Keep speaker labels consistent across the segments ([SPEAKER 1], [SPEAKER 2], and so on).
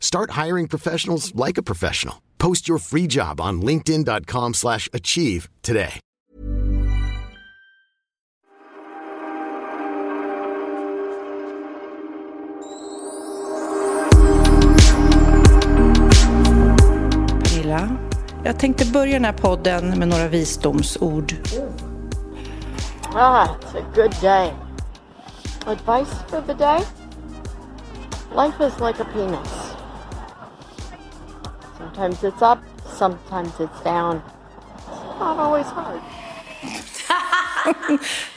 [SPEAKER 1] Start hiring professionals like a professional. Post your free job on linkedin.com/achieve slash achieve today.
[SPEAKER 2] Pernilla, jag tänkte börja den här podden med några visdomsord.
[SPEAKER 3] Ah, it's a good day. Advice for the day? Life is like a penis. Sometimes it's up, sometimes it's down. It's not always hard.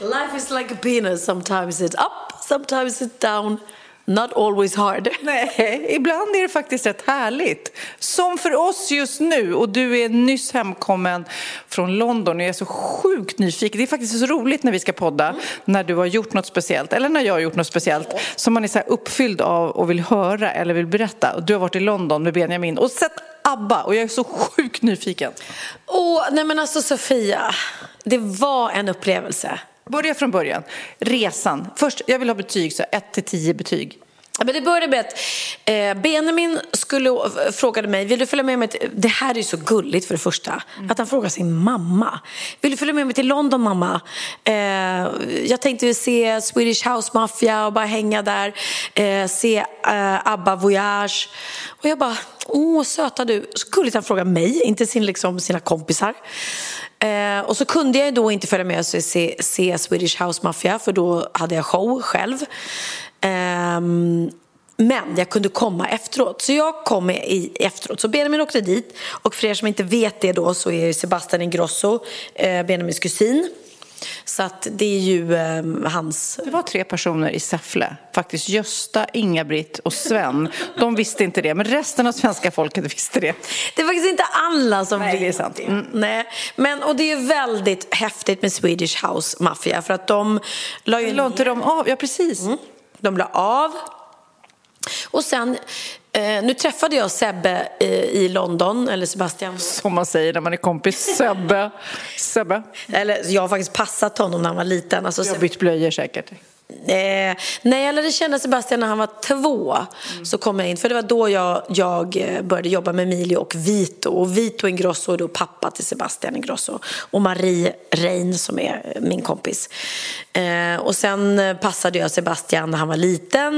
[SPEAKER 4] Life is like a penis. Sometimes it's up, sometimes it's down. Not always hard.
[SPEAKER 2] Nej, ibland är det faktiskt rätt härligt. Som för oss just nu, och du är nyss hemkommen från London och jag är så sjukt nyfiken. Det är faktiskt så roligt när vi ska podda, när du har gjort något speciellt, eller när jag har gjort något speciellt, som man är så uppfylld av och vill höra eller vill berätta. Du har varit i London med Benjamin och sett ABBA och jag är så sjukt nyfiken.
[SPEAKER 4] Åh, nej men alltså Sofia, det var en upplevelse.
[SPEAKER 2] Börja från början. Resan. Först, jag vill ha betyg, så 1 till 10 betyg.
[SPEAKER 4] Ja, Men det började med att eh, Benjamin skulle, frågade mig, vill du följa med mig till, det här är ju så gulligt för det första, att han frågar sin mamma. Vill du följa med mig till London mamma? Eh, jag tänkte se Swedish House Mafia och bara hänga där, eh, se eh, ABBA Voyage. Och jag bara, åh söta du, så gulligt han frågar mig, inte sin, liksom, sina kompisar. Eh, och så kunde jag då inte följa med och se, se Swedish House Mafia för då hade jag show själv. Eh, men jag kunde komma efteråt. Så jag kom i, efteråt. Så Benjamin åkte dit. Och för er som inte vet det då så är Sebastian Ingrosso eh, Benjamins kusin. Så att det är ju eh, hans...
[SPEAKER 2] Det var tre personer i Säffle, faktiskt Gösta, Inga-Britt och Sven. De visste inte det, men resten av svenska folket visste det.
[SPEAKER 4] Det är faktiskt inte alla som
[SPEAKER 2] Nej,
[SPEAKER 4] vet
[SPEAKER 2] det är sant. Mm.
[SPEAKER 4] Nej. Men, och det är väldigt häftigt med Swedish House Mafia för att de la ju
[SPEAKER 2] La inte de av? Ja, precis.
[SPEAKER 4] De la av. Och sen, eh, nu träffade jag Sebbe eh, i London, eller Sebastian.
[SPEAKER 2] Som man säger när man är kompis. Sebbe. Sebbe.
[SPEAKER 4] Eller jag har faktiskt passat honom när han var liten. Alltså,
[SPEAKER 2] Du har bytt blöjor säkert.
[SPEAKER 4] Eh, när jag lärde känna Sebastian när han var två så kom jag in, för det var då jag, jag eh, började jobba med Emilio och Vito. Och Vito Ingrosso är då pappa till Sebastian Ingrosso. Och Marie Rein som är min kompis. Eh, och sen eh, passade jag Sebastian när han var liten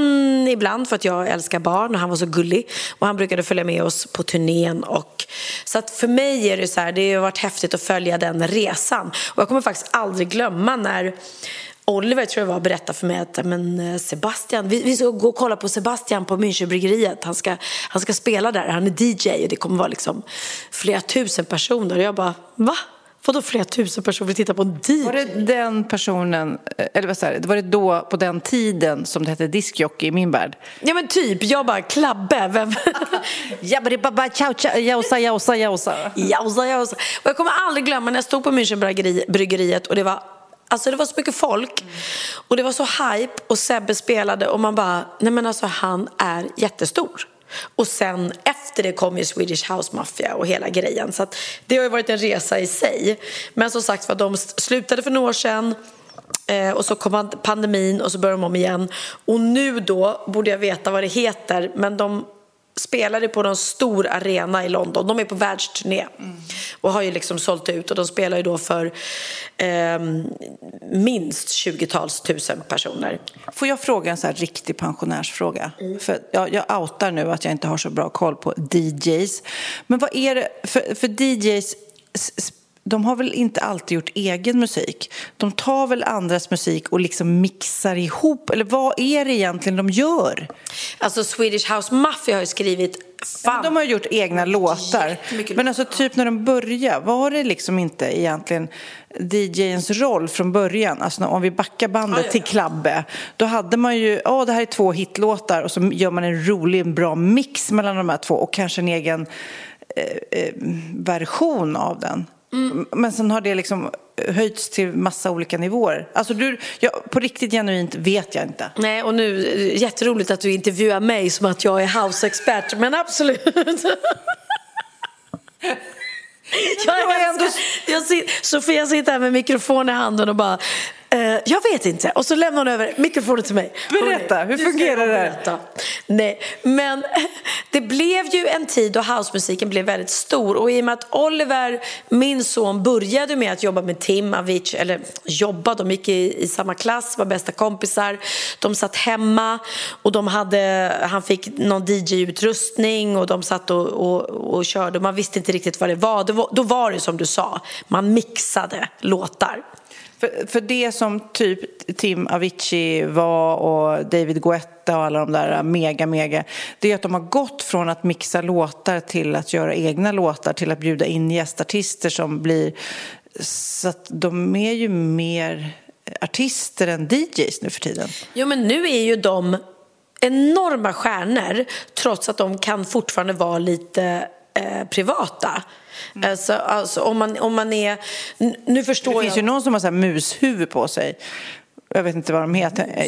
[SPEAKER 4] ibland för att jag älskar barn och han var så gullig. Och han brukade följa med oss på turnén. Och, så att för mig är det så här, det har varit häftigt att följa den resan. Och jag kommer faktiskt aldrig glömma när Oliver tror jag var berättade för mig att men eh, Sebastian, vi, vi ska gå och kolla på Sebastian på Münchenbryggeriet. Han ska, han ska spela där, han är DJ och det kommer vara liksom flera tusen personer. Och jag bara, va? Vadå flera tusen personer vill titta på en DJ?
[SPEAKER 2] Var det den personen, eh, eller vad säger var det då på den tiden som det hette diskjockey i min värld?
[SPEAKER 4] Ja men typ, jag bara, Klabbe, vem?
[SPEAKER 2] Ciao, jausa, jausa, jausa.
[SPEAKER 4] Jausa, jausa. Och jag kommer aldrig glömma när jag stod på Münchenbryggeriet och det var Alltså det var så mycket folk och det var så hype och Sebbe spelade och man bara, nej men alltså han är jättestor. Och sen efter det kom ju Swedish House Mafia och hela grejen. Så att det har ju varit en resa i sig. Men som sagt var, de slutade för några år sedan. Eh, och så kom pandemin och så började de om igen. Och nu då borde jag veta vad det heter. Men de spelade på någon stor arena i London. De är på världsturné och har ju liksom sålt ut och de spelar ju då för eh, minst 20-tals tusen personer.
[SPEAKER 2] Får jag fråga en så här riktig pensionärsfråga? För jag, jag outar nu att jag inte har så bra koll på DJs. Men vad är det, för, för DJs de har väl inte alltid gjort egen musik. De tar väl andras musik och liksom mixar ihop. Eller vad är det egentligen de gör?
[SPEAKER 4] Alltså Swedish House Mafia har ju skrivit fan.
[SPEAKER 2] De har gjort egna låtar. Men alltså typ när de började, var det liksom inte egentligen DJns roll från början? Alltså om vi backar bandet
[SPEAKER 4] Ja, ja, ja.
[SPEAKER 2] till Klabbe, då hade man ju, ja det här är två hitlåtar och så gör man en rolig, bra mix mellan de här två och kanske en egen eh, eh, version av den.
[SPEAKER 4] Mm.
[SPEAKER 2] Men sen har det liksom höjts till massa olika nivåer. Alltså du, ja, på riktigt genuint vet jag inte.
[SPEAKER 4] Nej, och nu, eh, jätteroligt att du intervjuar mig som att jag är house-expert, men absolut. Jag är
[SPEAKER 2] ändå-
[SPEAKER 4] jag Sofia sitter här med mikrofon i handen och bara, eh, jag vet inte. Och så lämnar hon över mikrofonen till mig.
[SPEAKER 2] Berätta, hur fungerar det?
[SPEAKER 4] Nej, men det blev ju en tid då housemusiken blev väldigt stor och i och med att Oliver, min son, började med att jobba med Tim Avicii, eller jobba, de gick i, i samma klass, var bästa kompisar, de satt hemma och de hade, han fick någon DJ-utrustning och de satt och, och, och körde, man visste inte riktigt vad det var. Det var. Då var det som du sa, man mixade låtar.
[SPEAKER 2] För, för det som typ Tim Avicii var och David Guetta och alla de där mega, mega, det är att de har gått från att mixa låtar till att göra egna låtar till att bjuda in gästartister som blir... Så att de är ju mer artister än DJs nu för tiden.
[SPEAKER 4] Jo, men nu är ju de enorma stjärnor trots att de kan fortfarande vara lite eh, privata. Alltså, alltså, om, man, om man är... Nu förstår
[SPEAKER 2] Det finns
[SPEAKER 4] jag...
[SPEAKER 2] ju någon som har så här mushuvud på sig. Jag vet inte vad de heter.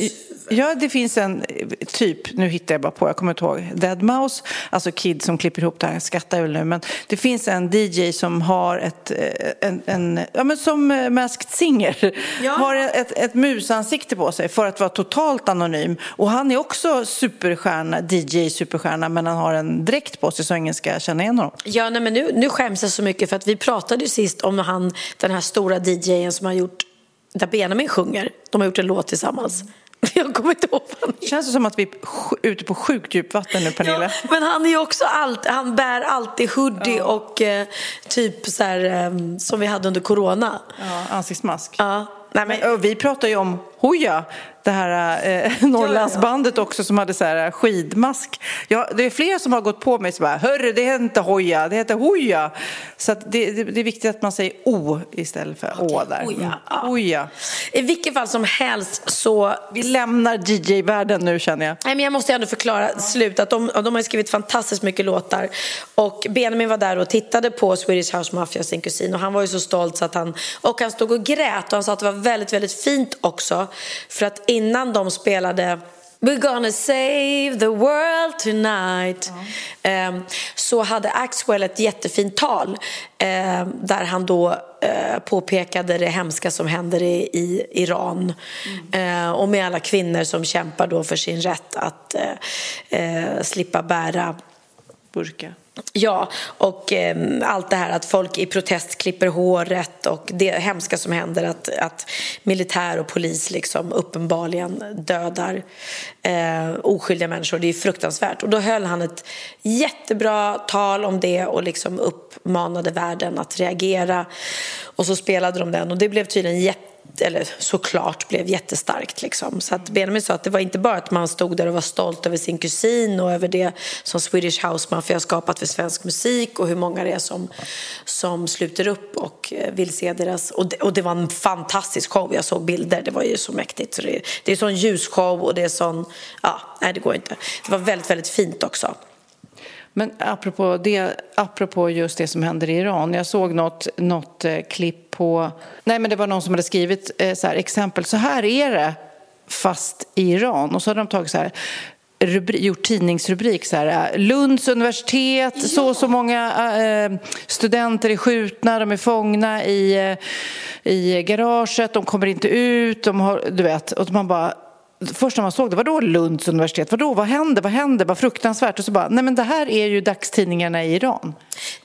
[SPEAKER 2] Ja, det finns en typ, nu hittar jag bara på, jag kommer inte ihåg, Dead Mouse, alltså Kid som klipper ihop det här, skrattar väl nu, men det finns en DJ som har ett, eh, en, en ja men som eh, Masked Singer,
[SPEAKER 4] Ja.
[SPEAKER 2] har ett, ett musansikte på sig för att vara totalt anonym. Och han är också superstjärna, DJ-superstjärna, men han har en dräkt på sig så ingen ska känna igen honom.
[SPEAKER 4] Ja, nej, men nu, nu skäms jag så mycket för att vi pratade ju sist om han, den här stora DJen som har gjort, där Benjamin sjunger. De har gjort en låt tillsammans. Jag kommer inte ihåg vad han.
[SPEAKER 2] Känns det som att vi är ute på sjukt djupt vatten nu, Pernilla?
[SPEAKER 4] Ja, men han är ju också allt, han bär alltid hoodie och eh, typ så här eh, som vi hade under corona.
[SPEAKER 2] Ja, ansiktsmask.
[SPEAKER 4] Ja, nej men,
[SPEAKER 2] Och vi pratar ju om Hoja, det här eh, Norrlandsbandet också som hade så här skidmask. Ja, det är flera som har gått på mig så bara, hörru det heter inte Hoja, det heter Hoja. Så det, det, det är viktigt att man säger O istället för Å där.
[SPEAKER 4] Hoja,
[SPEAKER 2] Mm.
[SPEAKER 4] ja.
[SPEAKER 2] Hoja.
[SPEAKER 4] I vilket fall som helst så
[SPEAKER 2] Vi lämnar DJ-världen nu känner jag.
[SPEAKER 4] Nej, men jag måste ändå förklara slut att de, de har skrivit fantastiskt mycket låtar och Benjamin var där och tittade på Swedish House Mafia, sin kusin och han var ju så stolt så att han och han stod och grät och han sa att det var väldigt, väldigt fint också för att innan de spelade We're gonna save the world tonight. Ehm, så hade Axwell ett jättefint tal ehm, där han då eh, påpekade det hemska som händer i, i Iran Eh, och med alla kvinnor som kämpar då för sin rätt att eh, slippa bära
[SPEAKER 2] Burka.
[SPEAKER 4] Ja, och eh, allt det här att folk i protest klipper håret och det hemska som händer att, att militär och polis liksom uppenbarligen dödar eh, oskyldiga människor. Det är fruktansvärt. Och då höll han ett jättebra tal om det och liksom uppmanade världen att reagera. Och så spelade de den och det blev tydligen jätte eller såklart blev jättestarkt. Liksom. Så att Benjamin sa att det var inte bara att man stod där och var stolt över sin kusin och över det som Swedish House Mafia har skapat för svensk musik och hur många det är som, som sluter upp och eh, vill se deras... Och det, och det var en fantastisk show, jag såg bilder, det var ju så mäktigt. Så det, det är sån ljusshow och det är sån... Ja, nej det går inte. Det var väldigt, väldigt fint också.
[SPEAKER 2] Men apropå, det, apropå just det som händer i Iran. Jag såg något, något eh, klipp på... Nej, men det var någon som hade skrivit eh, så här, exempel. Så här är det fast i Iran. Och så hade de tagit så här, rubri, gjort tidningsrubrik så här. eh, Lunds universitet, så och så många eh, studenter är skjutna, de är fångna i, i garaget, de kommer inte ut. De har, du vet, och man bara först när man såg det, vadå Lunds universitet? Vadå, vad händer? Vad händer? Vad fruktansvärt. Och så bara, nej men det här är ju dagstidningarna i Iran.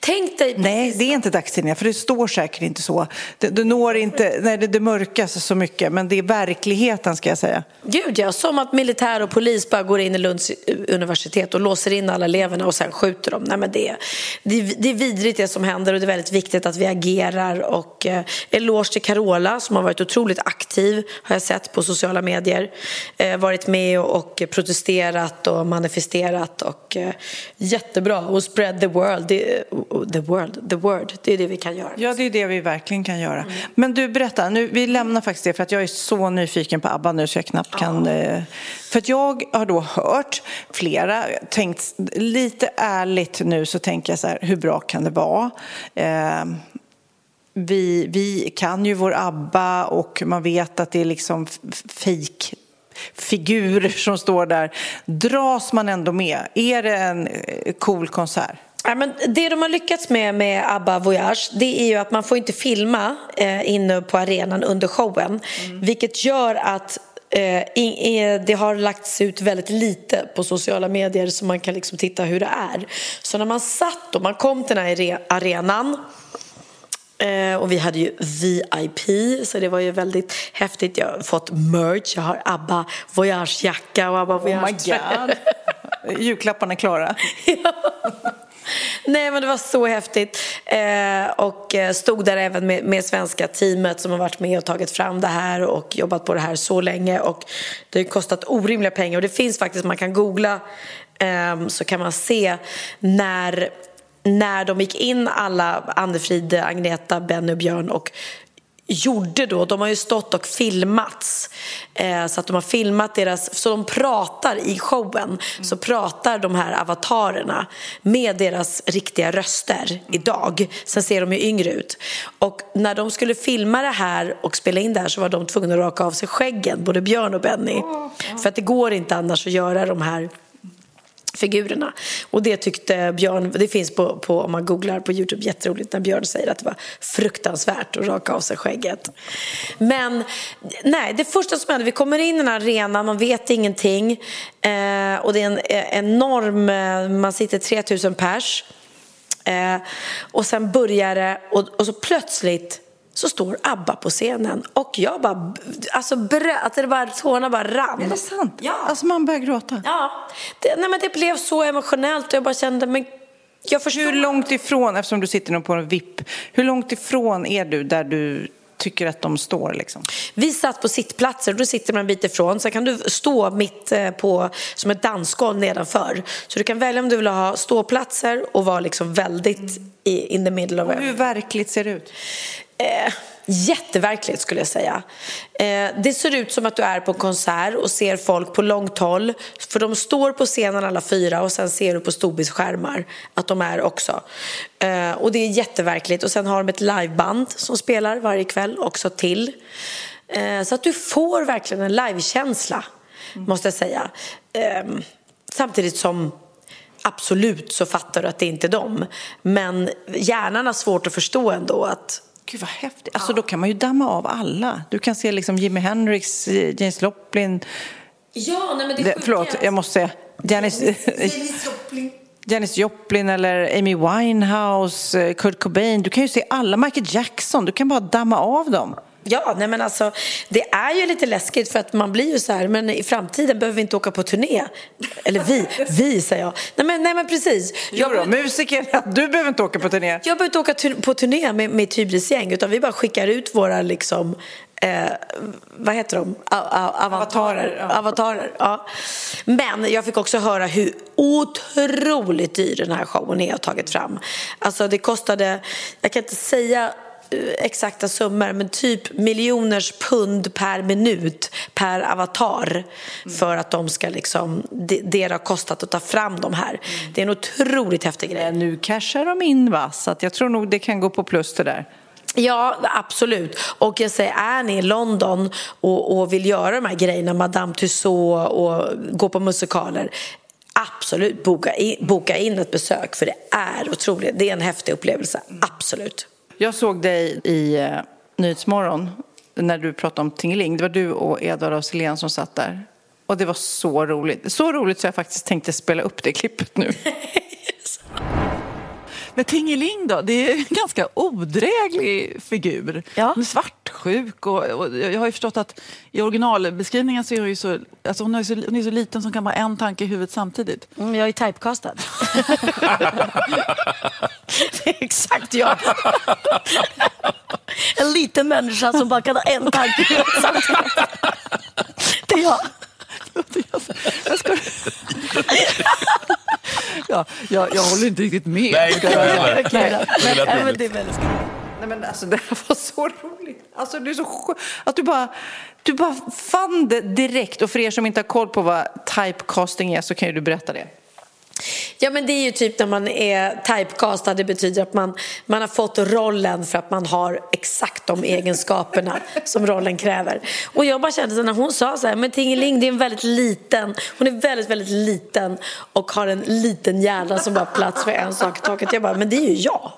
[SPEAKER 4] Tänk dig...
[SPEAKER 2] Nej, det är inte dagstidningar, för det står säkert inte så. Det, det når inte, nej, det, det mörkas så mycket, men det är verkligheten ska jag säga.
[SPEAKER 4] Gud ja, som att militär och polis bara går in i Lunds universitet och låser in alla eleverna och sen skjuter dem. Nej, men det, det, det är vidrigt det som händer och det är väldigt viktigt att vi agerar. Och eh, eloge till Carola som har varit otroligt aktiv, har jag sett på sociala medier. Eh, varit med och, protesterat och manifesterat och eh, jättebra. Och spread the world, det, the world, the word, det är det vi kan göra.
[SPEAKER 2] Ja, det är det vi verkligen kan göra. Mm. Men du, berätta, nu, vi lämnar faktiskt det för att jag är så nyfiken på ABBA nu så jag knappt kan... Eh, för att jag har då hört flera, tänkt lite ärligt nu så tänker jag så här, hur bra kan det vara? Eh, vi, vi kan ju vår ABBA och man vet att det är liksom fejk figurer som står där. Dras man ändå med? Är det en eh, cool konsert?
[SPEAKER 4] Ja, men det de har lyckats med med ABBA Voyage det är ju att man får inte filma eh, inne på arenan under showen mm. vilket gör att eh, det har lagts ut väldigt lite på sociala medier så man kan liksom titta hur det är. Så när man satt och man kom till den här arenan Eh, och vi hade ju VIP, så det var ju väldigt häftigt. Jag har fått merch, jag har ABBA Voyage-jacka och ABBA Voyage
[SPEAKER 2] Oh my god! Julklapparna är klara.
[SPEAKER 4] ja. Nej men det var så häftigt eh, och eh, stod där även med, med svenska teamet som har varit med och tagit fram det här och jobbat på det här så länge och det har kostat orimliga pengar och det finns faktiskt, man kan googla eh, så kan man se när när de gick in alla, Anne-Frid, Agneta, Benny och Björn och gjorde då, de har ju stått och filmats eh, så att de har filmat deras, så de pratar i showen mm. så pratar de här avatarerna med deras riktiga röster idag. Sen ser de ju yngre ut. Och när de skulle filma det här och spela in det här så var de tvungna att raka av sig skäggen, både Björn och Benny. Oh. För att det går inte annars att göra de här figurerna. Och det tyckte Björn, det finns på, på om man googlar på Youtube, jätteroligt när Björn säger att det var fruktansvärt att raka av sig skägget. Men nej, det första som händer, vi kommer in i den här arenan, man vet ingenting eh, och det är en eh, enorm, eh, man sitter 3000 pers eh, och sen börjar det och, och så plötsligt så står ABBA på scenen och jag bara, alltså brö, att det bara, tårarna bara rann.
[SPEAKER 2] Är det sant?
[SPEAKER 4] Ja.
[SPEAKER 2] Alltså man börjar gråta?
[SPEAKER 4] Ja. Det, nej men det blev så emotionellt och jag bara kände, men jag förstår.
[SPEAKER 2] Hur långt ifrån, eftersom du sitter på en VIP, hur långt ifrån är du där du tycker att de står? Liksom?
[SPEAKER 4] Vi satt på sittplatser, då sitter man en bit ifrån. Sen kan du stå mitt eh, på, som ett dansgolv nedanför. Så du kan välja om du vill ha ståplatser och vara liksom väldigt in the middle of
[SPEAKER 2] it. Hur verkligt ser det ut?
[SPEAKER 4] Eh, jätteverkligt skulle jag säga. Eh, det ser ut som att du är på en konsert och ser folk på långt håll. För de står på scenen alla fyra och sen ser du på storbildsskärmar att de är också. Eh, och det är jätteverkligt. Och sen har de ett liveband som spelar varje kväll också till. Eh, så att du får verkligen en livekänsla, mm. måste jag säga. Eh, samtidigt som absolut så fattar du att det inte är dem. Men hjärnan har svårt att förstå ändå att
[SPEAKER 2] Gud vad häftigt. Alltså ja. då kan man ju damma av alla. Du kan se liksom Jimi Hendrix, James Joplin.
[SPEAKER 4] Ja, nej men det är
[SPEAKER 2] sjukt. Förlåt, jag måste säga. Janis, Janis Joplin. Janis Joplin eller Amy Winehouse, Kurt Cobain. Du kan ju se alla. Michael Jackson. Du kan bara damma av dem.
[SPEAKER 4] Ja, nej men alltså, det är ju lite läskigt för att man blir ju så här, men i framtiden behöver vi inte åka på turné. Eller vi, vi säger jag. Nej men, nej, men precis.
[SPEAKER 2] Jag, jo då, musiker, du behöver inte åka på turné.
[SPEAKER 4] Jag behöver inte åka på turné med mitt hybrisgäng utan vi bara skickar ut våra liksom Eh, vad heter de? A avatarer. Ja. avatarer ja. Men jag fick också höra hur otroligt dyr den här showen är att tagit fram. Alltså det kostade, jag kan inte säga exakta summor men typ miljoners pund per minut per avatar mm. för att de ska liksom, det, det har kostat att ta fram de här. Mm. Det är en otroligt häftig grej.
[SPEAKER 2] Nu cashar de in va, så att jag tror nog det kan gå på plus det där.
[SPEAKER 4] Ja, absolut. Och jag säger, är ni i London och, och vill göra de här grejerna, Madame Tussauds och gå på musikaler, absolut boka in, boka in ett besök för det är otroligt. Det är en häftig upplevelse, absolut.
[SPEAKER 2] Jag såg dig i eh, Nyhetsmorgon när du pratade om Tingeling. Det var du och Edvard af som satt där. Och det var så roligt. Så roligt så jag faktiskt tänkte spela upp det klippet nu.
[SPEAKER 5] Men Tingeling då, det är en ganska odräglig figur.
[SPEAKER 4] Ja.
[SPEAKER 5] Hon är svartsjuk och, och jag har ju förstått att i originalbeskrivningen så är hon ju så, alltså hon är så, hon är så liten som kan vara en tanke i huvudet samtidigt.
[SPEAKER 4] Mm, jag är typecastad. det är exakt jag. en liten människa som bara kan ha en tanke i huvudet samtidigt. Det är jag.
[SPEAKER 5] Jag ska... ja, jag, jag håller inte riktigt med.
[SPEAKER 6] Nej, inte jag
[SPEAKER 4] Ja, men det är väldigt
[SPEAKER 2] Nej men alltså det här var så roligt. Alltså det är så skö- att du bara, du bara fann det direkt. Och för er som inte har koll på vad typecasting är så kan ju du berätta det.
[SPEAKER 4] Ja men det är ju typ när man är typecastad, det betyder att man, man har fått rollen för att man har exakt de egenskaperna som rollen kräver. Och jag bara kände så när hon sa så här, men Tingeling det är en väldigt liten, hon är väldigt väldigt liten och har en liten hjärna som bara har plats för en sak i taget. Jag bara, men det är ju jag.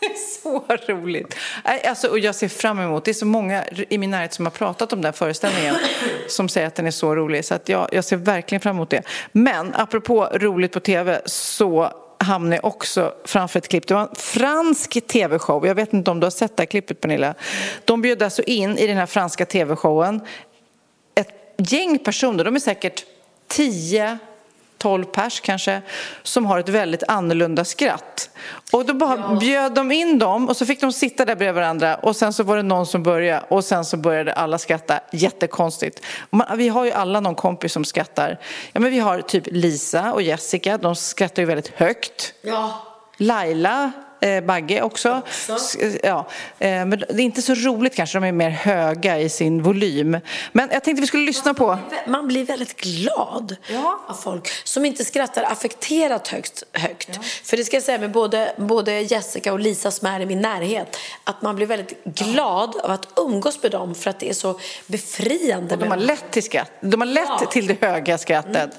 [SPEAKER 2] Så roligt. Alltså, och jag ser fram emot, det är så många i min närhet som har pratat om den föreställningen som säger att den är så rolig. Så att jag, jag ser verkligen fram emot det. Men apropå roligt på tv så hamnade jag också framför ett klipp. Det var en fransk tv-show. Jag vet inte om du har sett det här klippet Pernilla. De bjöd alltså in i den här franska tv-showen ett gäng personer, de är säkert 10 12 pers kanske, som har ett väldigt annorlunda skratt. Och då bara bjöd de in dem och så fick de sitta där bredvid varandra och sen så var det någon som började och sen så började alla skratta jättekonstigt. Man, vi har ju alla någon kompis som skrattar. Ja, men vi har typ Lisa och Jessica, de skrattar ju väldigt högt.
[SPEAKER 4] Ja.
[SPEAKER 2] Laila eh, Bagge också. S- Ja, eh, men det är inte så roligt kanske, de är mer höga i sin volym. Men jag tänkte vi skulle lyssna på...
[SPEAKER 4] Man blir väldigt glad
[SPEAKER 2] Ja.
[SPEAKER 4] av folk som inte skrattar affekterat högt. högt. För det ska jag säga med både, både Jessica och Lisa som är i min närhet att man blir väldigt glad av att umgås med dem för att det är så befriande.
[SPEAKER 2] De har lätt till skratt. De har lätt
[SPEAKER 4] Ja.
[SPEAKER 2] till det höga skrattet.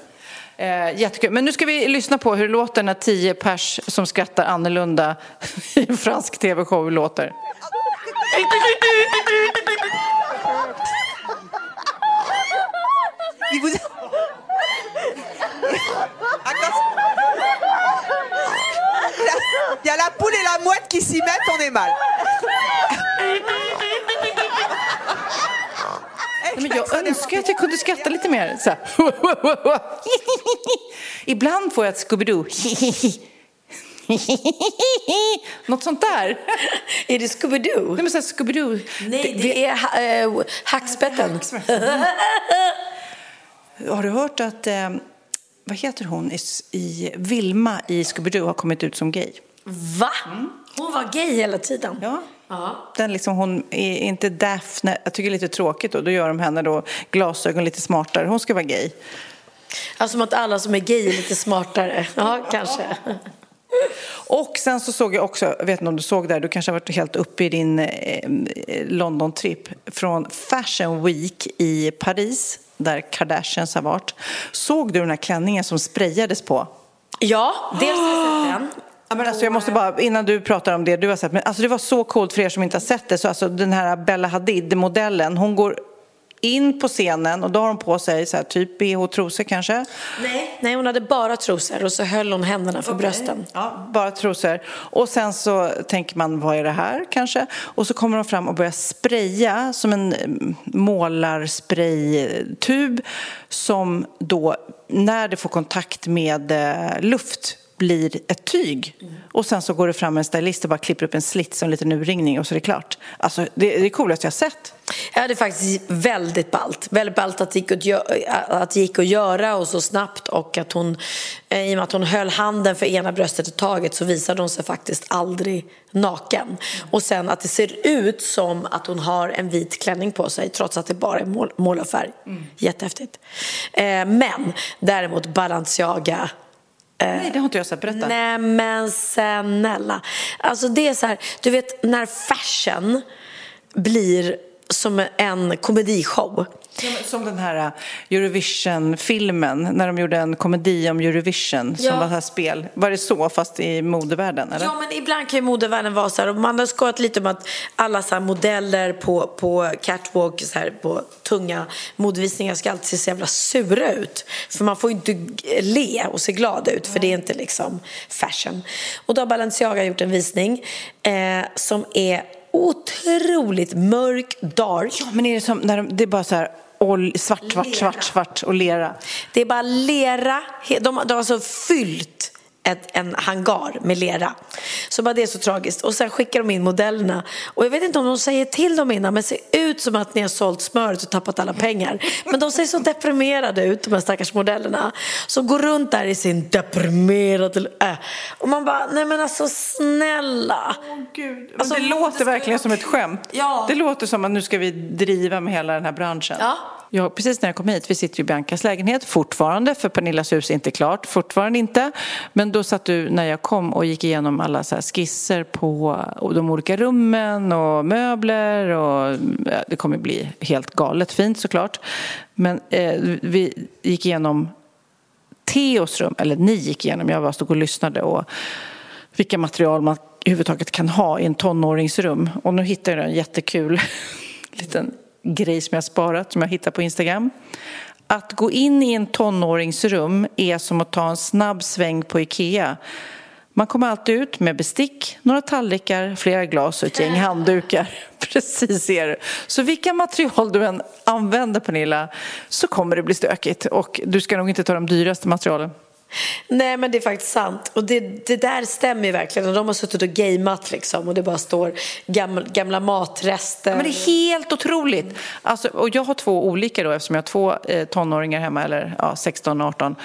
[SPEAKER 2] Eh, jättekul. Men nu ska vi lyssna på hur det låter när tio pers som skrattar annorlunda i en fransk tv-show låter.
[SPEAKER 7] Il y a la poule et la mouette qui s'y mettent, on est mal.
[SPEAKER 2] Men jag önskar att jag kunde skratta lite mer. Så. Ibland får jag ett Scooby-Doo. Något sånt där.
[SPEAKER 4] Är det Scooby-Doo?
[SPEAKER 2] Nej, men så här Scooby-Doo.
[SPEAKER 4] Nej, det är ha- eh, hackspetten.
[SPEAKER 2] Har du hört att, eh, vad heter hon, i, i Vilma i Scooby-Doo har kommit ut som gay?
[SPEAKER 4] Va? Hon var gay hela tiden?
[SPEAKER 2] Ja.
[SPEAKER 4] Ja.
[SPEAKER 2] Den liksom, hon är inte Daphne, jag tycker det är lite tråkigt då, då gör de henne då glasögon lite smartare. Hon ska vara gay.
[SPEAKER 4] Alltså som att alla som är gay är lite smartare. Ja, kanske.
[SPEAKER 2] Och sen så såg jag också, jag vet inte om du såg det här, du kanske har varit helt uppe i din eh, London-tripp från Fashion Week i Paris, där Kardashians har varit. Såg du den här klänningen som sprayades på?
[SPEAKER 4] Ja, dels har jag sett den.
[SPEAKER 2] Ja, men alltså jag måste bara, innan du pratar om det du har sett, men alltså det var så coolt för er som inte har sett det, så alltså den här Bella Hadid-modellen, hon går in på scenen och då har hon på sig så här, typ bh-trosor kanske.
[SPEAKER 4] Nej. Nej, hon hade bara trosor och så höll hon händerna för brösten.
[SPEAKER 2] Ja, bara trosor. Och sen så tänker man, vad är det här kanske? Och så kommer de fram och börjar spraya som en mm, målarspraytub som då, när det får kontakt med eh, luft, blir ett tyg. Och sen så går det fram en stylist och bara klipper upp en slits och en liten urringning och så är det klart. Alltså, det är det coolaste jag har sett.
[SPEAKER 4] Ja, det är faktiskt väldigt ballt. Väldigt ballt att det gick att, gö- att, det gick att göra och så snabbt och att hon, eh, i och med att hon höll handen för ena bröstet i taget så visade hon sig faktiskt aldrig naken. Och sen att det ser ut som att hon har en vit klänning på sig trots att det bara är mål, målarfärg. Jättehäftigt. Eh, men däremot Balenciaga
[SPEAKER 2] Nej, det har inte jag sett. Berätta.
[SPEAKER 4] Nej men snälla. Alltså det är så här, du vet när fashion blir som en komedishow.
[SPEAKER 2] Som den här uh, Eurovision-filmen, när de gjorde en komedi om Eurovision som
[SPEAKER 4] Ja.
[SPEAKER 2] var här spel. Var det så, fast i modevärlden? Eller?
[SPEAKER 4] Ja, men ibland kan ju modevärlden vara så här, och man har skojat lite om att alla så modeller på, på catwalk, så här, på tunga modevisningar ska alltid se så jävla sura ut. För man får ju inte le och se glad ut, för det är inte liksom fashion. Och då har Balenciaga gjort en visning eh, som är otroligt mörk, dark.
[SPEAKER 2] Ja, men är det som när de, det är bara så här ol, svart, svart, svart, svart och lera?
[SPEAKER 4] Det är bara lera. De, de har alltså fyllt ett, en hangar med lera. Så bara det är så tragiskt. Och sen skickar de in modellerna. Och jag vet inte om de säger till dem innan, men det ser ut som att ni har sålt smöret och tappat alla pengar. Men de ser så deprimerade ut, de här stackars modellerna. Som går runt där i sin deprimerade... Äh. Och man bara, nej men alltså snälla.
[SPEAKER 2] Gud.
[SPEAKER 4] Alltså,
[SPEAKER 2] det låter verkligen som ett skämt.
[SPEAKER 4] Ja.
[SPEAKER 2] Det låter som att nu ska vi driva med hela den här branschen.
[SPEAKER 4] Ja.
[SPEAKER 2] Jag, precis när jag kom hit, vi sitter ju i Biancas lägenhet fortfarande, för Pernillas hus är inte klart, fortfarande inte. Men då satt du när jag kom och gick igenom alla så här skisser på de olika rummen och möbler och ja, det kommer bli helt galet fint såklart. Men eh, vi gick igenom Teos rum, eller ni gick igenom, jag bara stod och lyssnade och vilka material man överhuvudtaget kan ha i en tonåringsrum. Och nu hittade jag en jättekul liten grej som jag sparat, som jag hittar på Instagram. Att gå in i en tonåringsrum är som att ta en snabb sväng på Ikea. Man kommer alltid ut med bestick, några tallrikar, flera glas och ett gäng handdukar. Precis är det. Så vilka material du än använder, Pernilla, så kommer det bli stökigt. Och du ska nog inte ta de dyraste materialen.
[SPEAKER 4] Nej men det är faktiskt sant. Och det, det där stämmer ju verkligen. De har suttit och gameat liksom. Och det bara står gamla, gamla matrester.
[SPEAKER 2] Ja, men det är helt otroligt. Alltså, och jag har två olika då eftersom jag har två eh, tonåringar hemma, eller ja, 16 och 18.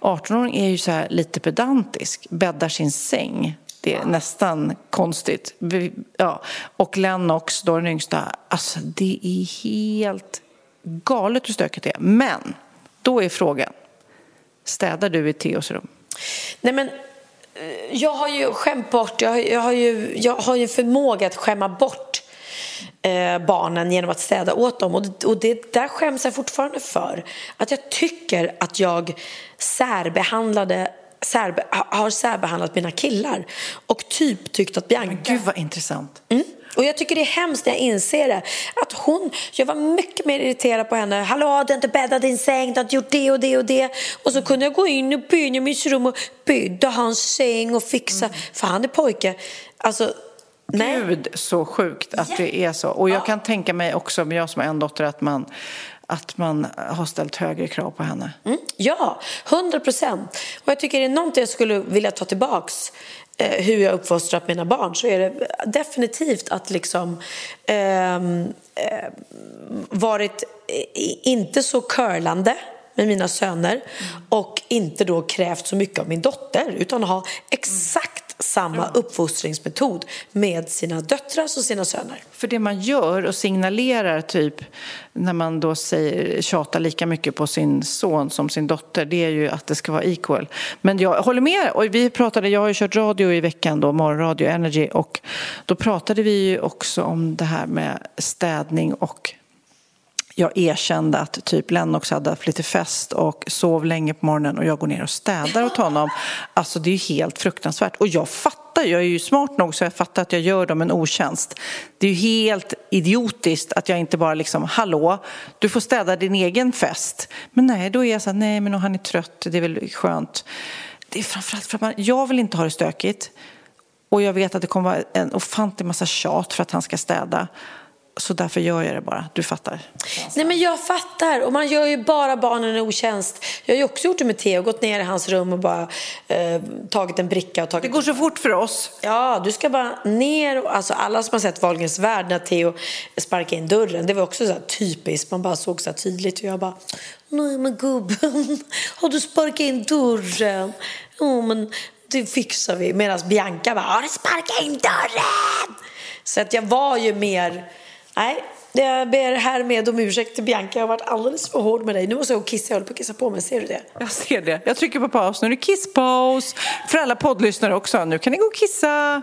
[SPEAKER 2] 18-åring är ju så här lite pedantisk, bäddar sin säng. Det är nästan konstigt. Vi, ja. Och Lennox, då den yngsta, alltså det är helt galet hur stökigt det är. Men då är frågan, städar du i Theos rum?
[SPEAKER 4] Nej men eh, jag har ju skämt bort, jag har, jag har ju jag har ju förmåga att skämma bort eh, barnen genom att städa åt dem. Och, det- och det där skäms jag fortfarande för. Att jag tycker att jag särbehandlade särbe, ha- har särbehandlat mina killar och typ tyckt att Bianca
[SPEAKER 2] Gud vad intressant.
[SPEAKER 4] Mm. Och jag tycker det är hemskt när jag inser det. Att hon, jag var mycket mer irriterad på henne. Hallå, du har inte bäddat din säng, du har inte gjort det och det och det. Och så kunde jag gå in i Benjamins rum och bädda hans säng och fixa. För han är pojke. Alltså, nej.
[SPEAKER 2] Gud, så sjukt att det är så. Och jag kan tänka mig också, med jag som har en dotter, att man, att man har ställt högre krav på henne.
[SPEAKER 4] Mm, ja, hundra procent. Och jag tycker det är någonting jag skulle vilja ta tillbaks Eh, hur jag uppfostrat mina barn så är det definitivt att liksom ehm, eh, varit inte så curlande med mina söner och inte då krävt så mycket av min dotter utan ha exakt samma uppfostringsmetod med sina döttrar och sina söner.
[SPEAKER 2] För det man gör och signalerar typ när man då säger, tjatar lika mycket på sin son som sin dotter det är ju att det ska vara equal. Men jag håller med. Och vi pratade, jag har ju kört radio i veckan då, morgonradio Energy och då pratade vi ju också om det här med städning och jag erkände att typ Lennox hade haft lite fest och sov länge på morgonen och jag går ner och städar åt honom. Alltså det är ju helt fruktansvärt. Och jag fattar, jag är ju smart nog så jag fattar att jag gör dem en otjänst. Det är ju helt idiotiskt att jag inte bara liksom, hallå, du får städa din egen fest. Men nej, då är jag så här, nej men han är trött, det är väl skönt. Det är framförallt för att man, jag vill inte ha det stökigt. Och jag vet att det kommer vara en ofantlig massa tjat för att han ska städa. Så därför gör jag det bara, du fattar.
[SPEAKER 4] Nej men jag fattar och man gör ju bara barnen en otjänst. Jag har ju också gjort det med Theo, gått ner i hans rum och bara eh, tagit en bricka och tagit...
[SPEAKER 2] Det går så fort för oss.
[SPEAKER 4] Ja, du ska bara ner alltså alla som har sett Wahlgrens värld när Theo sparkade in dörren, det var också så typiskt, man bara såg så här tydligt och jag bara Nej men gubben, har du sparkat in dörren? Ja men det fixar vi. Medan Bianca bara, har du sparkat in dörren? Så att jag var ju mer, nej jag ber härmed om ursäkt till Bianca, jag har varit alldeles för hård med dig. Nu måste jag gå och kissa, jag håller på att kissa på mig, ser du det?
[SPEAKER 2] Jag ser det. Jag trycker på paus. Nu är det kisspaus. För alla poddlyssnare också. Nu kan ni gå och kissa.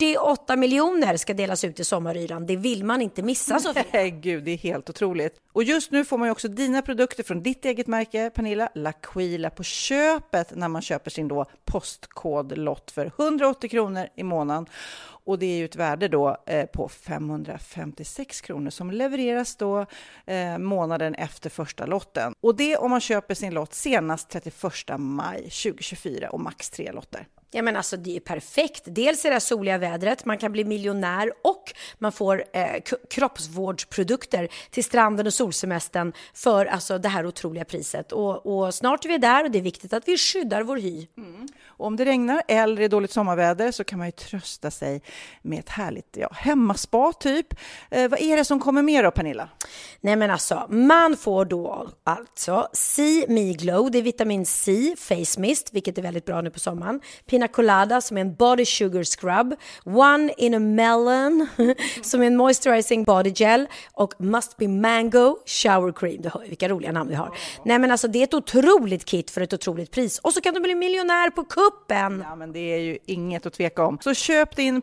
[SPEAKER 8] 48 miljoner ska delas ut i sommaryran. Det vill man inte missa, Sofia.
[SPEAKER 9] Nej, gud, det är helt otroligt. Och just nu får man ju också dina produkter från ditt eget märke, Pernilla, Laquila, på köpet när man köper sin då postkodlott för 180 kronor i månaden. Och det är ju ett värde då eh, på 556 kronor som levereras då eh, månaden efter första lotten. Och det om man köper sin lott senast 31 maj 2024 och max tre lotter.
[SPEAKER 8] Ja, men alltså, det är perfekt. Dels är det här soliga vädret, man kan bli miljonär och man får eh, kroppsvårdsprodukter till stranden och solsemestern för alltså, det här otroliga priset. Och, och, snart är vi där och det är viktigt att vi skyddar vår hy.
[SPEAKER 9] Mm. Om det regnar eller är dåligt sommarväder så kan man ju trösta sig med ett härligt ja, hemmaspa typ. Eh, vad är det som kommer med då Pernilla?
[SPEAKER 8] Nej men alltså, man får då alltså C Me Glow, det är vitamin C, face mist, vilket är väldigt bra nu på sommaren. Pina Colada som är en body sugar scrub, One in a Melon som är en moisturizing body gel och Must Be Mango shower cream. Du hör vilka roliga namn vi har. Nej men alltså det är ett otroligt kit för ett otroligt pris och så kan du bli miljonär på kuppen.
[SPEAKER 9] Ja men det är ju inget att tveka om. Så köp din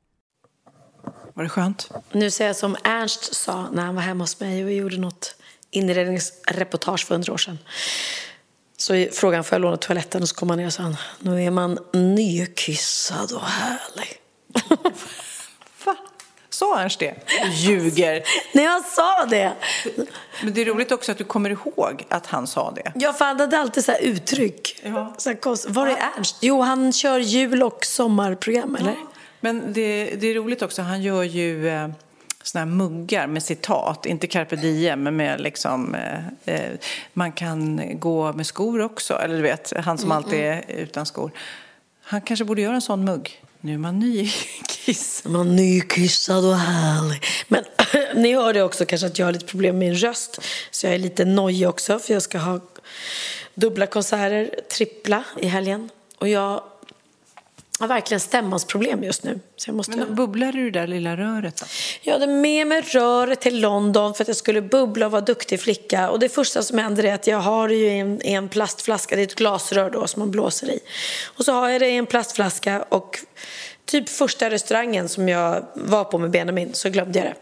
[SPEAKER 9] Var det skönt?
[SPEAKER 8] Nu säger jag som Ernst sa när han var hemma hos mig och vi gjorde något inredningsreportage för hundra år sedan. Så frågade han får jag låna toaletten och så kom han ner och sa nu är man nykissad och härlig.
[SPEAKER 2] Sa Ernst det? Ljuger.
[SPEAKER 4] Nej, jag sa det.
[SPEAKER 2] Men det är roligt också att du kommer ihåg att han sa det.
[SPEAKER 4] Jag för han hade alltid så här uttryck.
[SPEAKER 2] Ja.
[SPEAKER 4] Så här. Var är Ernst? Jo, han kör jul och sommarprogram, eller?
[SPEAKER 2] Men det, det är roligt också, han gör ju eh, såna här muggar med citat, inte carpe diem, men med liksom, eh, eh, man kan gå med skor också, eller du vet, han som alltid är utan skor. Han kanske borde göra en sån mugg. Nu är man nykissad.
[SPEAKER 4] Man nykissad och härlig. Men ni hörde också kanske att jag har lite problem med min röst. Så jag är lite nojig också för jag ska ha dubbla konserter, trippla i helgen. Och jag har verkligen stämmansproblem just nu. Så jag måste...
[SPEAKER 2] Men bubblar du det där lilla röret då?
[SPEAKER 4] Jag hade med mig röret till London för att jag skulle bubbla och vara duktig flicka. Och det första som händer är att jag har det ju i en, en plastflaska, det är ett glasrör då som man blåser i. Och så har jag det i en plastflaska och typ första restaurangen som jag var på med Benjamin så glömde jag det.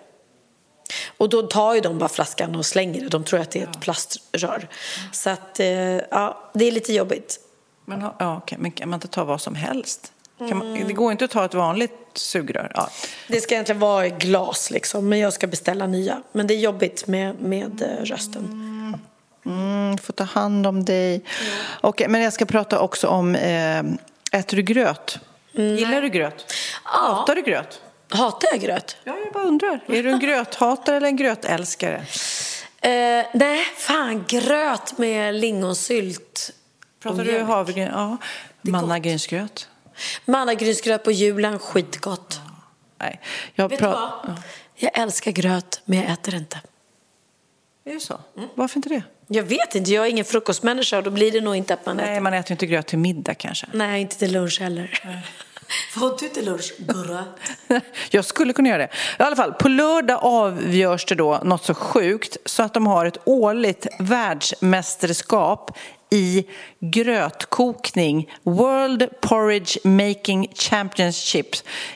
[SPEAKER 4] Och då tar ju de bara flaskan och slänger det. De tror att det är ett plaströr. Så att, eh, ja, det är lite jobbigt.
[SPEAKER 2] Men, ja, okej, men kan man inte ta vad som helst? Man, det går inte att ta ett vanligt sugrör. Ja.
[SPEAKER 4] Det ska egentligen vara i glas liksom, men jag ska beställa nya. Men det är jobbigt med, med eh, rösten.
[SPEAKER 2] Mm, får ta hand om dig. Okej, men jag ska prata också om, eh, äter du gröt? Gillar du gröt? Hatar du gröt?
[SPEAKER 4] Hatar jag gröt?
[SPEAKER 2] Ja, jag bara undrar. Är du en gröthatare eller en grötälskare?
[SPEAKER 4] Eh, nej, fan gröt med lingonsylt.
[SPEAKER 2] Pratar du havregryn? Ja. Mannagrynsgröt?
[SPEAKER 4] Mannagrynsgröt på julen, skitgott.
[SPEAKER 2] Nej. Jag
[SPEAKER 4] Vet du vad? Jag älskar gröt, men jag äter inte.
[SPEAKER 2] Är det så? Varför inte det?
[SPEAKER 4] Jag vet inte, jag är ingen frukostmänniska och då blir det nog inte att man
[SPEAKER 2] Nej,
[SPEAKER 4] äter.
[SPEAKER 2] man äter ju inte gröt till middag kanske.
[SPEAKER 4] Nej, inte till lunch heller. Får du till lunch? Gurra?
[SPEAKER 2] Jag skulle kunna göra det. I alla fall, på lördag avgörs det då något så sjukt så att de har ett årligt världsmästerskap i grötkokning, World Porridge Making Championship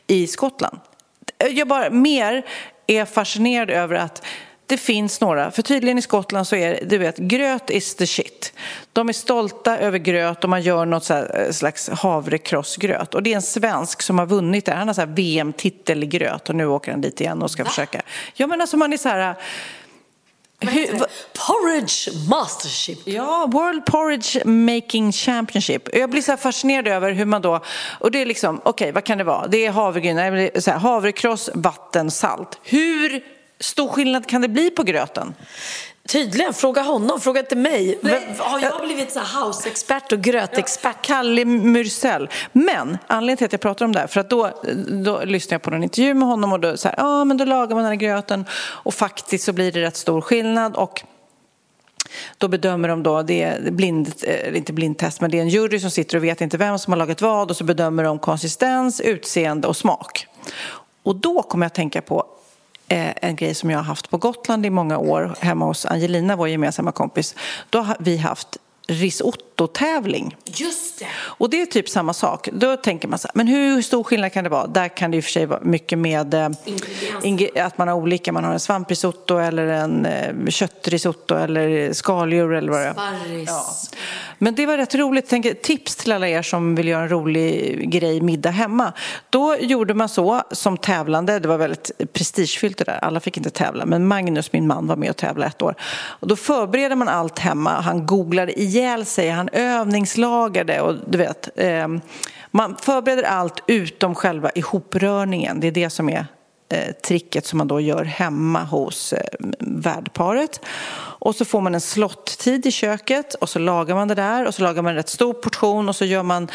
[SPEAKER 2] i Skottland. Jag bara mer är fascinerad över att det finns några, för tydligen i Skottland så är du vet, gröt is the shit. De är stolta över gröt och man gör något så här, eh, slags havrekrossgröt. Och det är en svensk som har vunnit det. Han har VM-titel i gröt och nu åker han dit igen och ska försöka. Ja men alltså man är så här... Hur, va-
[SPEAKER 4] Porridge Mastership.
[SPEAKER 2] Ja, World Porridge Making Championship. Jag blir så fascinerad över hur man då... Och det är liksom, okej, vad kan det vara? Det är havregryn, havrekross, vatten, salt. Hur stor skillnad kan det bli på gröten?
[SPEAKER 4] Tydligen, fråga honom, fråga inte mig. Har jag blivit så house-expert och grötexpert?
[SPEAKER 2] Kalle Myrsell. Men anledningen till att jag pratar om det här, för att då, då lyssnade jag på en intervju med honom och då så här, ja men då lagar man den här gröten och faktiskt så blir det rätt stor skillnad och då bedömer de då, det är blind, eh, inte blindtest, men det är en jury som sitter och vet inte vem som har lagat vad och så bedömer de konsistens, utseende och smak. Och då kommer jag att tänka på Eh, en grej som jag har haft på Gotland i många år hemma hos Angelina, vår gemensamma kompis. Då har vi haft risotto-tävling.
[SPEAKER 4] Just det.
[SPEAKER 2] Och det är typ samma sak. Då tänker man så här, men hur stor skillnad kan det vara? Där kan det och för sig vara mycket med eh, att man har olika, man har en svamprisotto eller en eh, köttrisotto eller skaldjur eller vad det är.
[SPEAKER 4] Sparris.
[SPEAKER 2] Men det var rätt roligt. Tänk, tips till alla er som vill göra en rolig grej middag hemma. Då gjorde man så som tävlande. Det var väldigt prestigefyllt det där. Alla fick inte tävla. Men Magnus, min man, var med och tävlade ett år. Och då förbereder man allt hemma. Han googlade ihjäl sig. Han övningslagade och du vet. Eh, man förbereder allt utom själva ihoprörningen. Det är det som är eh, tricket som man då gör hemma hos eh, värdparet. Och så får man en slottid i köket och så lagar man det där och så lagar man en rätt stor portion och så gör man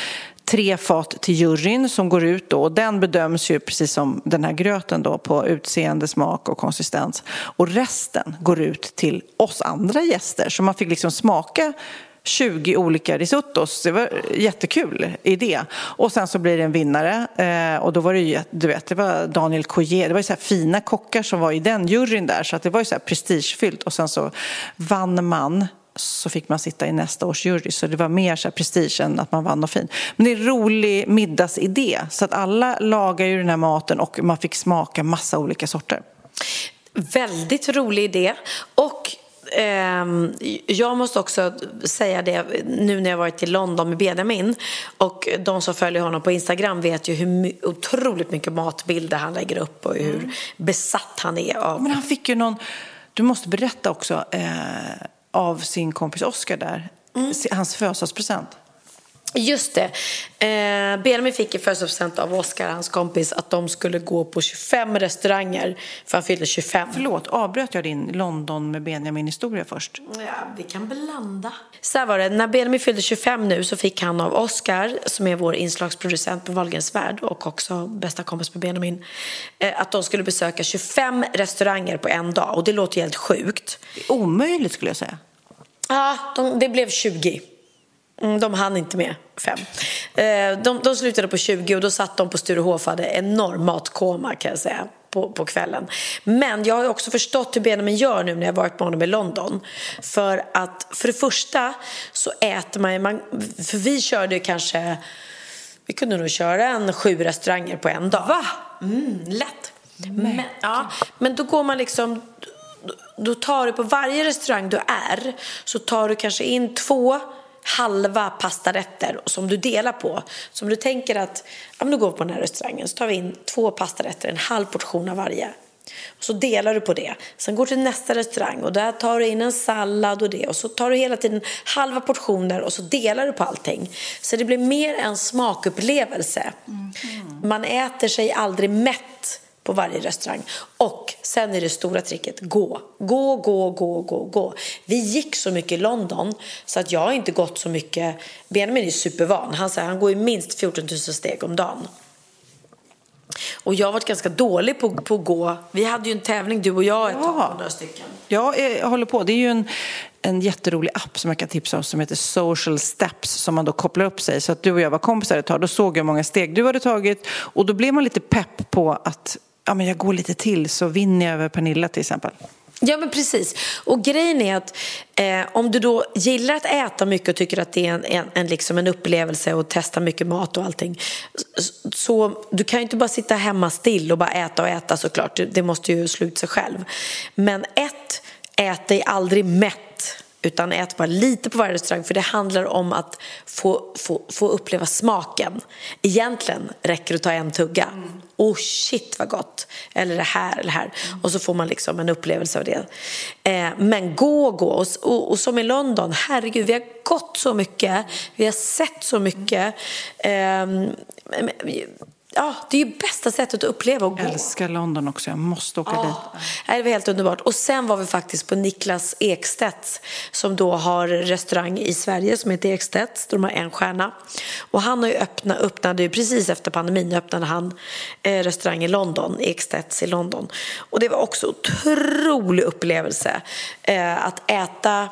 [SPEAKER 2] tre fat till juryn som går ut då och den bedöms ju precis som den här gröten då på utseende, smak och konsistens. Och resten går ut till oss andra gäster så man fick liksom smaka 20 olika risottos. Det var jättekul idé. Och sen så blir det en vinnare. Eh, och då var det ju, du vet, det var Daniel Coyer. Det var ju så här fina kockar som var i den juryn där. Så att det var ju så här prestigefyllt. Och sen så vann man så fick man sitta i nästa års jury. Så det var mer så här prestige än att man vann och fin. Men det är en rolig middagsidé. Så att alla lagar ju den här maten och man fick smaka massa olika sorter.
[SPEAKER 4] Väldigt rolig idé. Och jag måste också säga det nu när jag varit i London med Benjamin och de som följer honom på Instagram vet ju hur otroligt mycket matbilder han lägger upp och hur
[SPEAKER 2] Mm.
[SPEAKER 4] besatt han är av...
[SPEAKER 2] Men han fick ju någon, du måste berätta också, eh, av sin kompis Oscar där, Si- hans födelsedagspresent.
[SPEAKER 4] Just det. Eh, Benjamin fick i födelsedagspresent av Oscar, hans kompis, att de skulle gå på 25 restauranger för han fyllde 25.
[SPEAKER 2] Förlåt, avbröt jag din London med Benjamin-historia först?
[SPEAKER 4] Ja, vi kan blanda. Så här var det, när Benjamin fyllde 25 nu så fick han av Oscar, som är vår inslagsproducent på Wahlgrens värld och också bästa kompis med Benjamin, eh, att de skulle besöka 25 restauranger på en dag. Och det låter helt sjukt.
[SPEAKER 2] Omöjligt skulle jag säga.
[SPEAKER 4] Ja, de, det blev 20. Mm, de hann inte med fem. Eh, de, de slutade på 20 och då satt de på Sturehof hade enorm matkoma kan jag säga. På, på kvällen. Men jag har också förstått hur Benjamin gör nu när jag varit med honom i London. För att för det första så äter man, ju- man för vi körde ju kanske, vi kunde nog köra en sju restauranger på en dag. Va? Mm, lätt. Men, ja, men då går man liksom, då tar du på varje restaurang du är så tar du kanske in två halva pastarätter som du delar på. Så om du tänker att ja, men då går på den här restaurangen så tar vi in två pastarätter, en halv portion av varje. Och så delar du på det. Sen går du till nästa restaurang och där tar du in en sallad och det. Och så tar du hela tiden halva portioner och så delar du på allting. Så det blir mer en smakupplevelse. Man äter sig aldrig mätt på varje restaurang. Och sen är det stora tricket, gå. Gå, gå, gå, gå, gå. Vi gick så mycket i London så att jag har inte gått så mycket. Benjamin är supervan. Han säger han går ju minst 14 000 steg om dagen. Och jag har varit ganska dålig på, på att gå. Vi hade ju en tävling du och jag ett tag på några stycken.
[SPEAKER 2] Jag eh, håller på. Det är ju en, en jätterolig app som jag kan tipsa om som heter Social Steps som man då kopplar upp sig. Så att du och jag var kompisar ett tag. Då såg jag hur många steg du hade tagit och då blev man lite pepp på att ja, men jag går lite till så vinner jag över Pernilla till exempel.
[SPEAKER 4] Ja, men precis. Och grejen är att eh, om du då gillar att äta mycket och tycker att det är en, en, en, liksom en upplevelse och testa mycket mat och allting. Så, så du kan ju inte bara sitta hemma still och bara äta och äta såklart. Det, det måste ju slå ut sig själv. Men ett, ät dig aldrig mätt. Utan ät bara lite på varje restaurang för det handlar om att få, få, få uppleva smaken. Egentligen räcker det att ta en tugga. Oh shit vad gott! Eller det här eller det här. Och så får man liksom en upplevelse av det. Eh, men gå och gå. Och, och, och som i London, herregud, vi har gått så mycket. Vi har sett så mycket. Eh, ja, det är ju bästa sättet att uppleva och gå.
[SPEAKER 2] Jag älskar London också. Jag måste åka dit.
[SPEAKER 4] Ja, Det var helt underbart. Och sen var vi faktiskt på Niklas Ekstedts som då har restaurang i Sverige som heter Ekstedts. De har en stjärna. Och han har ju öppnat, öppnade ju precis efter pandemin öppnade han eh, restaurang i London, Ekstedts i London. Och det var också otrolig upplevelse eh, att äta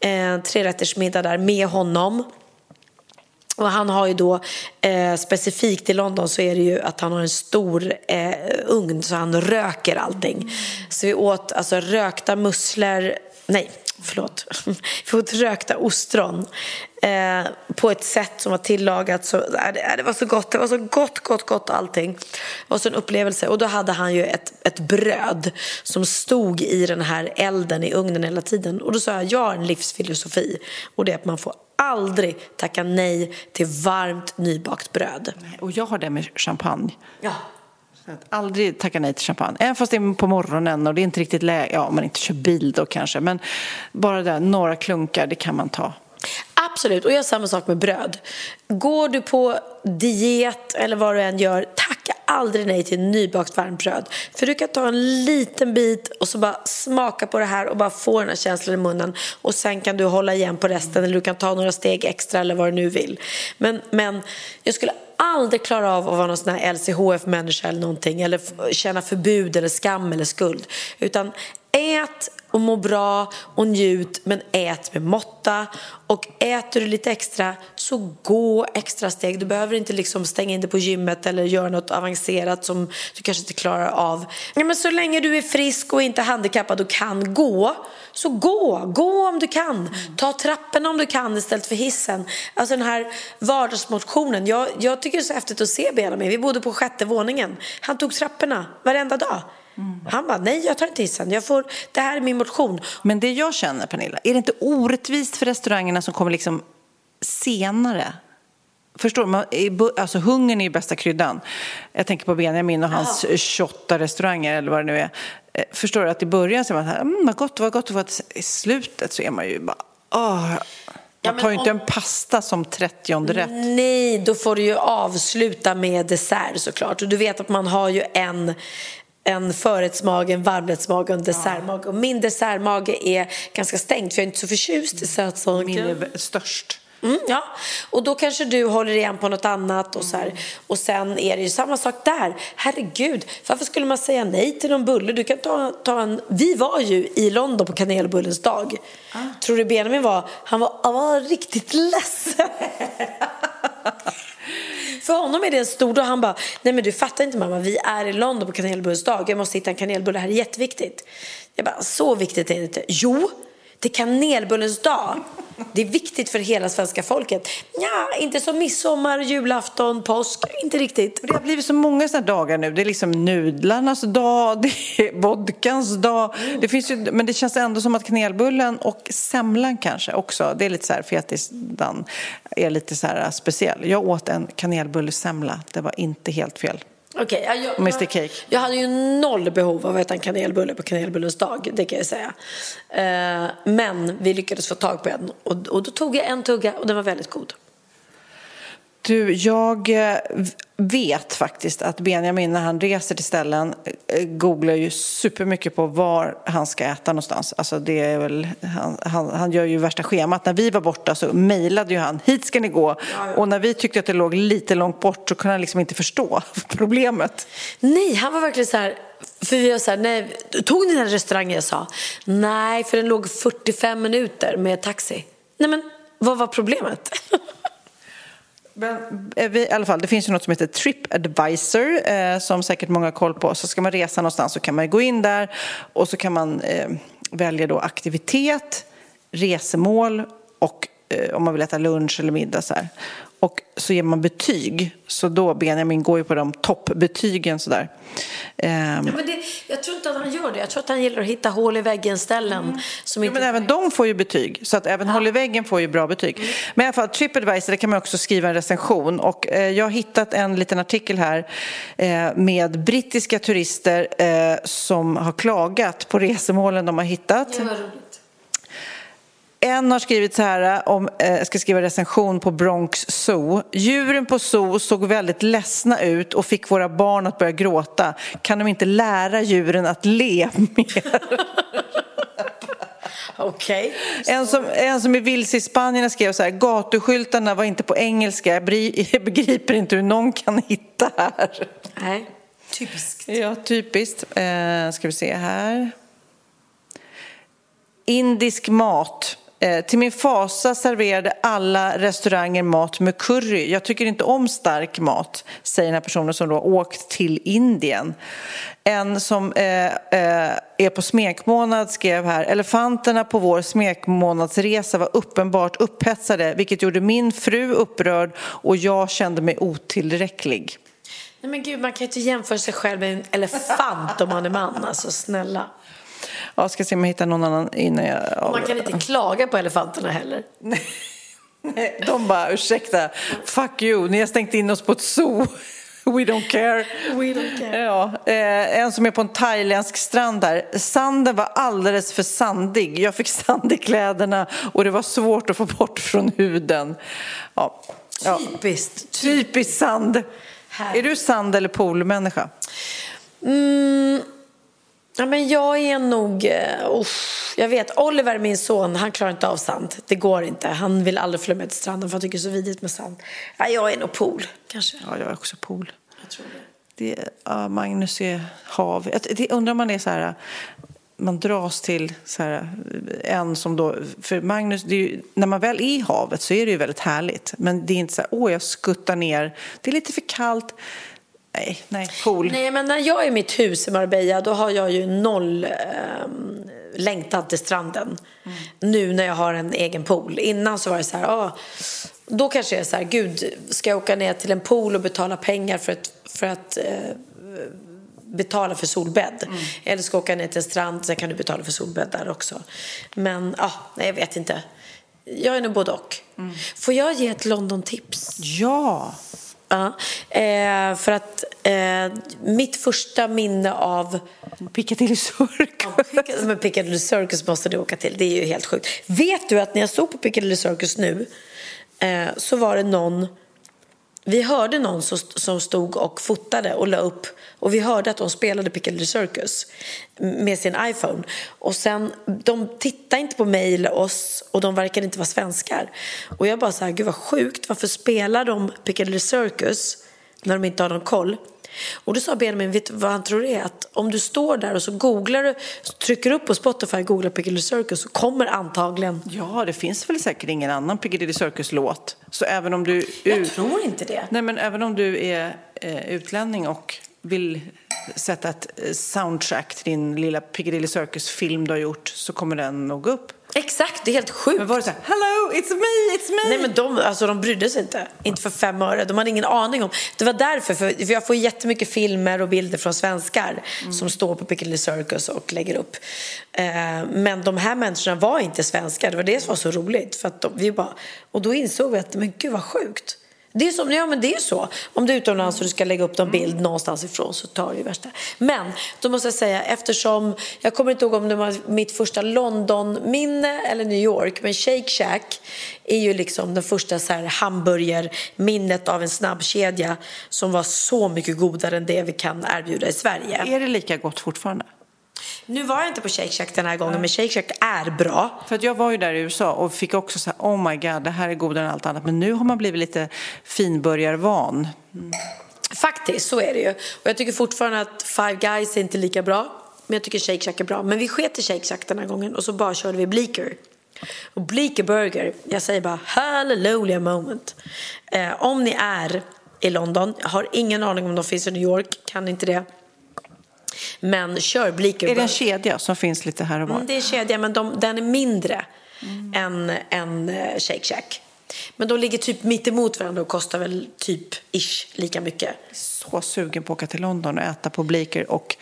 [SPEAKER 4] eh, trerättersmiddag där med honom. Och han har ju då eh, specifikt i London så är det ju att han har en stor eh, ugn så han röker allting. Så vi åt alltså rökta musslor, nej förlåt, vi åt rökta ostron eh, på ett sätt som var tillagat. Så, äh, det, äh, det var så gott, det var så gott, gott, gott allting. Det var så en upplevelse. Och då hade han ju ett, ett bröd som stod i den här elden i ugnen hela tiden. Och då sa jag, jag har en livsfilosofi. Och det är att man får aldrig tacka nej till varmt nybakt bröd.
[SPEAKER 2] Och jag har det med champagne.
[SPEAKER 4] Ja.
[SPEAKER 2] Att aldrig tacka nej till champagne. Även fast det är på morgonen och det är inte riktigt läge. Ja, om man inte kör bil då kanske. Men bara där, några klunkar, det kan man ta.
[SPEAKER 4] Absolut, och jag har samma sak med bröd. Går du på diet eller vad du än gör, aldrig nej till nybakt varmt bröd. För du kan ta en liten bit och så bara smaka på det här och bara få den här känslan i munnen. Och sen kan du hålla igen på resten eller du kan ta några steg extra eller vad du nu vill. Men, men jag skulle aldrig klara av att vara någon sån här LCHF-människa eller någonting eller känna förbud eller skam eller skuld. Utan ät och må bra och njut men ät med måtta och äter du lite extra så gå extra steg. Du behöver inte liksom stänga in dig på gymmet eller göra något avancerat som du kanske inte klarar av. Ja, men så länge du är frisk och inte handikappad och kan gå så gå, gå om du kan. Ta trapporna om du kan istället för hissen. Alltså den här vardagsmotionen. Jag, jag tycker det är så häftigt att se Benjamin. Vi bodde på sjätte våningen. Han tog trapporna varenda dag. Han bara, nej jag tar inte hissen. Jag får, det här är min motion.
[SPEAKER 2] Men det jag känner, Pernilla, är det inte orättvist för restaurangerna som kommer liksom senare? Förstår? Man, alltså hungern är ju bästa kryddan. Jag tänker på Benjamin och hans 28 restauranger eller vad det nu är. Eh, Förstår du? Att i början så är man så här, mm, vad gott, vad gott. Att i slutet så är man ju bara, åh. Man tar ju inte en pasta som 30 rätt.
[SPEAKER 4] Nej, då får du ju avsluta med dessert såklart. Och du vet att man har ju en en förrättsmage, en varmrättsmage och en dessertmage. Och min dessertmage är ganska stängd för jag är inte så förtjust i sötsaker.
[SPEAKER 2] Min är störst.
[SPEAKER 4] Mm, ja, och då kanske du håller igen på något annat och så här. Och sen är det ju samma sak där. Herregud, varför skulle man säga nej till någon bulle? Du kan ta, ta en... Vi var ju i London på kanelbullens dag. Tror du Benjamin var? Han var, han var riktigt ledsen. För honom är det en stor dag. Han bara, nej men du fattar inte mamma, vi är i London på kanelbullens dag. Jag måste hitta en kanelbulle, det här är jätteviktigt. Jag bara, så viktigt är det inte. Jo, det är kanelbullens dag. Det är viktigt för hela svenska folket. Ja, inte som midsommar, julafton, påsk. Inte riktigt.
[SPEAKER 2] Det har blivit så många sådana dagar nu. Det är liksom nudlarnas dag, det är vodkans dag. Det finns ju, men det känns ändå som att kanelbullen och semlan kanske också, det är lite så här fetisdagen, är lite så här speciell. Jag åt en kanelbullesemla, det var inte helt fel.
[SPEAKER 4] Okej, ja, jag,
[SPEAKER 2] Mr Cake.
[SPEAKER 4] Jag hade ju noll behov av att äta en kanelbulle på kanelbullens dag, det kan jag säga. Eh, men vi lyckades få tag på en och då tog jag en tugga och den var väldigt god.
[SPEAKER 2] Du, jag eh, vet faktiskt att Benjamin när han reser till ställen eh, googlar ju supermycket på var han ska äta någonstans. Alltså det är väl, han, han, han gör ju värsta schemat. När vi var borta så mejlade ju han, hit ska ni gå. Och när vi tyckte att det låg lite långt bort så kunde han liksom inte förstå problemet.
[SPEAKER 4] Nej, han var verkligen så här, för vi var så här, nej, tog ni den restaurangen jag sa? Nej, för den låg 45 minuter med taxi. Nej men, vad var problemet?
[SPEAKER 2] Men, eh, vi, I alla fall, det finns ju något som heter TripAdvisor eh, som säkert många har koll på. Så ska man resa någonstans så kan man gå in där och så kan man eh, välja då aktivitet, resemål och eh, om man vill äta lunch eller middag. Så här. Och så ger man betyg. Så då, Benjamin går ju på de toppbetygen sådär. Ehm,
[SPEAKER 4] Ja, men det, jag tror inte att han gör det. Jag tror att han gillar att hitta hål i väggen-ställen. Som
[SPEAKER 2] Jo,
[SPEAKER 4] inte...
[SPEAKER 2] men även de får ju betyg, så att även Håll i väggen får ju bra betyg. Men i alla fall, Tripadvisor, där kan man också skriva en recension. Och eh, jag har hittat en liten artikel här eh, med brittiska turister eh, som har klagat på resemålen de har hittat. En har skrivit så här, om, eh, ska skriva recension på Bronx Zoo. Djuren på Zoo såg väldigt ledsna ut och fick våra barn att börja gråta. Kan de inte lära djuren att le mer?
[SPEAKER 4] Okej.
[SPEAKER 2] En som, en som är vilse i Spanien skrev så här, gatuskyltarna var inte på engelska, jag begriper inte hur någon kan hitta här.
[SPEAKER 4] Nej, typiskt.
[SPEAKER 2] Ja, typiskt. Eh, ska vi se här. Indisk mat. Eh, till min fasa serverade alla restauranger mat med curry. Jag tycker inte om stark mat, säger den här personen som då har åkt till Indien. En som eh, eh, är på smekmånad skrev här, elefanterna på vår smekmånadsresa var uppenbart upphetsade, vilket gjorde min fru upprörd och jag kände mig otillräcklig.
[SPEAKER 4] Nej men gud, man kan ju inte jämföra sig själv med en elefant om man är man. Alltså snälla.
[SPEAKER 2] Jag ska se om jag hittar någon annan innan jag...
[SPEAKER 4] Man kan inte klaga på elefanterna heller.
[SPEAKER 2] De bara, ursäkta, fuck you, ni har stängt in oss på ett zoo. We don't care.
[SPEAKER 4] We don't care.
[SPEAKER 2] Ja, eh, en som är på en thailändsk strand där. Sanden var alldeles för sandig. Jag fick sand i kläderna och det var svårt att få bort från huden. Ja. Ja.
[SPEAKER 4] Typiskt.
[SPEAKER 2] Typiskt sand. Är du sand eller poolmänniska?
[SPEAKER 4] Mm, ja, men jag är nog... Uh, jag vet, Oliver, min son, han klarar inte av sand. Det går inte. Han vill aldrig följa med till stranden för han tycker det är så vidrigt med sand. Ja, jag är nog pool, kanske.
[SPEAKER 2] Ja, jag är också pool.
[SPEAKER 4] Jag tror det.
[SPEAKER 2] Det, ja, Magnus är hav. Jag det undrar om man är så här, man dras till så här, en som då, för Magnus, ju, när man väl är i havet så är det ju väldigt härligt. Men det är inte så här, åh jag skuttar ner, det är lite för kallt. Nej, nej, pool.
[SPEAKER 4] Nej, men när jag är i mitt hus i Marbella då har jag ju noll um, längtan till stranden.
[SPEAKER 2] Mm.
[SPEAKER 4] Nu när jag har en egen pool. Innan så var det så här, ah, då kanske jag är så här, gud, ska jag åka ner till en pool och betala pengar för att, för att eh, betala för solbädd.
[SPEAKER 2] Mm.
[SPEAKER 4] Eller ska åka ner till en strand, sen kan du betala för solbädd där också. Men ja, nej, jag vet inte. Jag är nog både och.
[SPEAKER 2] Mm.
[SPEAKER 4] Får jag ge ett London-tips?
[SPEAKER 2] Ja.
[SPEAKER 4] Ja, eh, för att eh, mitt första minne av
[SPEAKER 2] Piccadilly Circus.
[SPEAKER 4] men Piccadilly Circus måste du åka till. Det är ju helt sjukt. Vet du att när jag stod på Piccadilly Circus nu eh, så var det någon vi hörde någon som, stod och fotade och la upp och vi hörde att de spelade Piccadilly Circus med sin iPhone. Och sen, de tittade inte på mig eller oss och de verkade inte vara svenskar. Och jag bara så här, gud vad sjukt, varför spelar de Piccadilly Circus när de inte har någon koll? Och då sa Benjamin, vet du vad han tror det är? Att om du står där och så googlar du, trycker upp på Spotify, googlar Piccadilly Circus så kommer antagligen...
[SPEAKER 2] Ja, det finns väl säkert ingen annan Piccadilly Circus-låt. Så även om du...
[SPEAKER 4] Jag tror inte det.
[SPEAKER 2] Nej, men även om du är eh, utlänning och vill sätta ett eh, soundtrack till din lilla Piccadilly Circus-film du har gjort så kommer den nog upp.
[SPEAKER 4] Exakt, det är helt sjukt.
[SPEAKER 2] Men var det så här, hello, it's me, it's me?
[SPEAKER 4] Nej men de, alltså, de brydde sig inte. Inte för fem öre. De hade ingen aning om. Det var därför, för, för jag får jättemycket filmer och bilder från svenskar som står på Piccadilly Circus och lägger upp. Eh, men de här människorna var inte svenskar. Det var det som var så roligt. För att de, vi bara, och då insåg vi att, men gud vad sjukt. Det är, som, ja, men det är så. Om du är utomlands och du ska lägga upp en bild någonstans ifrån så tar det ju värsta. Men då måste jag säga, eftersom jag kommer inte ihåg om det var mitt första London-minne eller New York, men Shake Shack är ju liksom den första så här hamburgerminnet av en snabbkedja som var så mycket godare än det vi kan erbjuda i Sverige.
[SPEAKER 2] Är det lika gott fortfarande?
[SPEAKER 4] Nu var jag inte på Shake Shack den här gången, men Shake Shack är bra.
[SPEAKER 2] För att jag var ju där i USA och fick också så här, oh my god, det här är godare än allt annat. Men nu har man blivit lite finburgarvan.
[SPEAKER 4] Faktiskt, så är det ju. Och jag tycker fortfarande att Five Guys är inte lika bra. Men jag tycker Shake Shack är bra. Men vi sket i Shake Shack den här gången och så bara körde vi Bleecker. Och Bleecker Burger, jag säger bara hallelujah moment. Eh, om ni är i London, jag har ingen aning om de finns i New York, kan inte det. Men kör Bleecker
[SPEAKER 2] Är det en kedja som finns lite här och var?
[SPEAKER 4] Mm, det är en kedja, men de, den är mindre än, än eh, Shake Shack. Men de ligger typ mitt emot varandra och kostar väl typ ish lika mycket.
[SPEAKER 2] Så sugen på att åka till London och äta på Bleecker och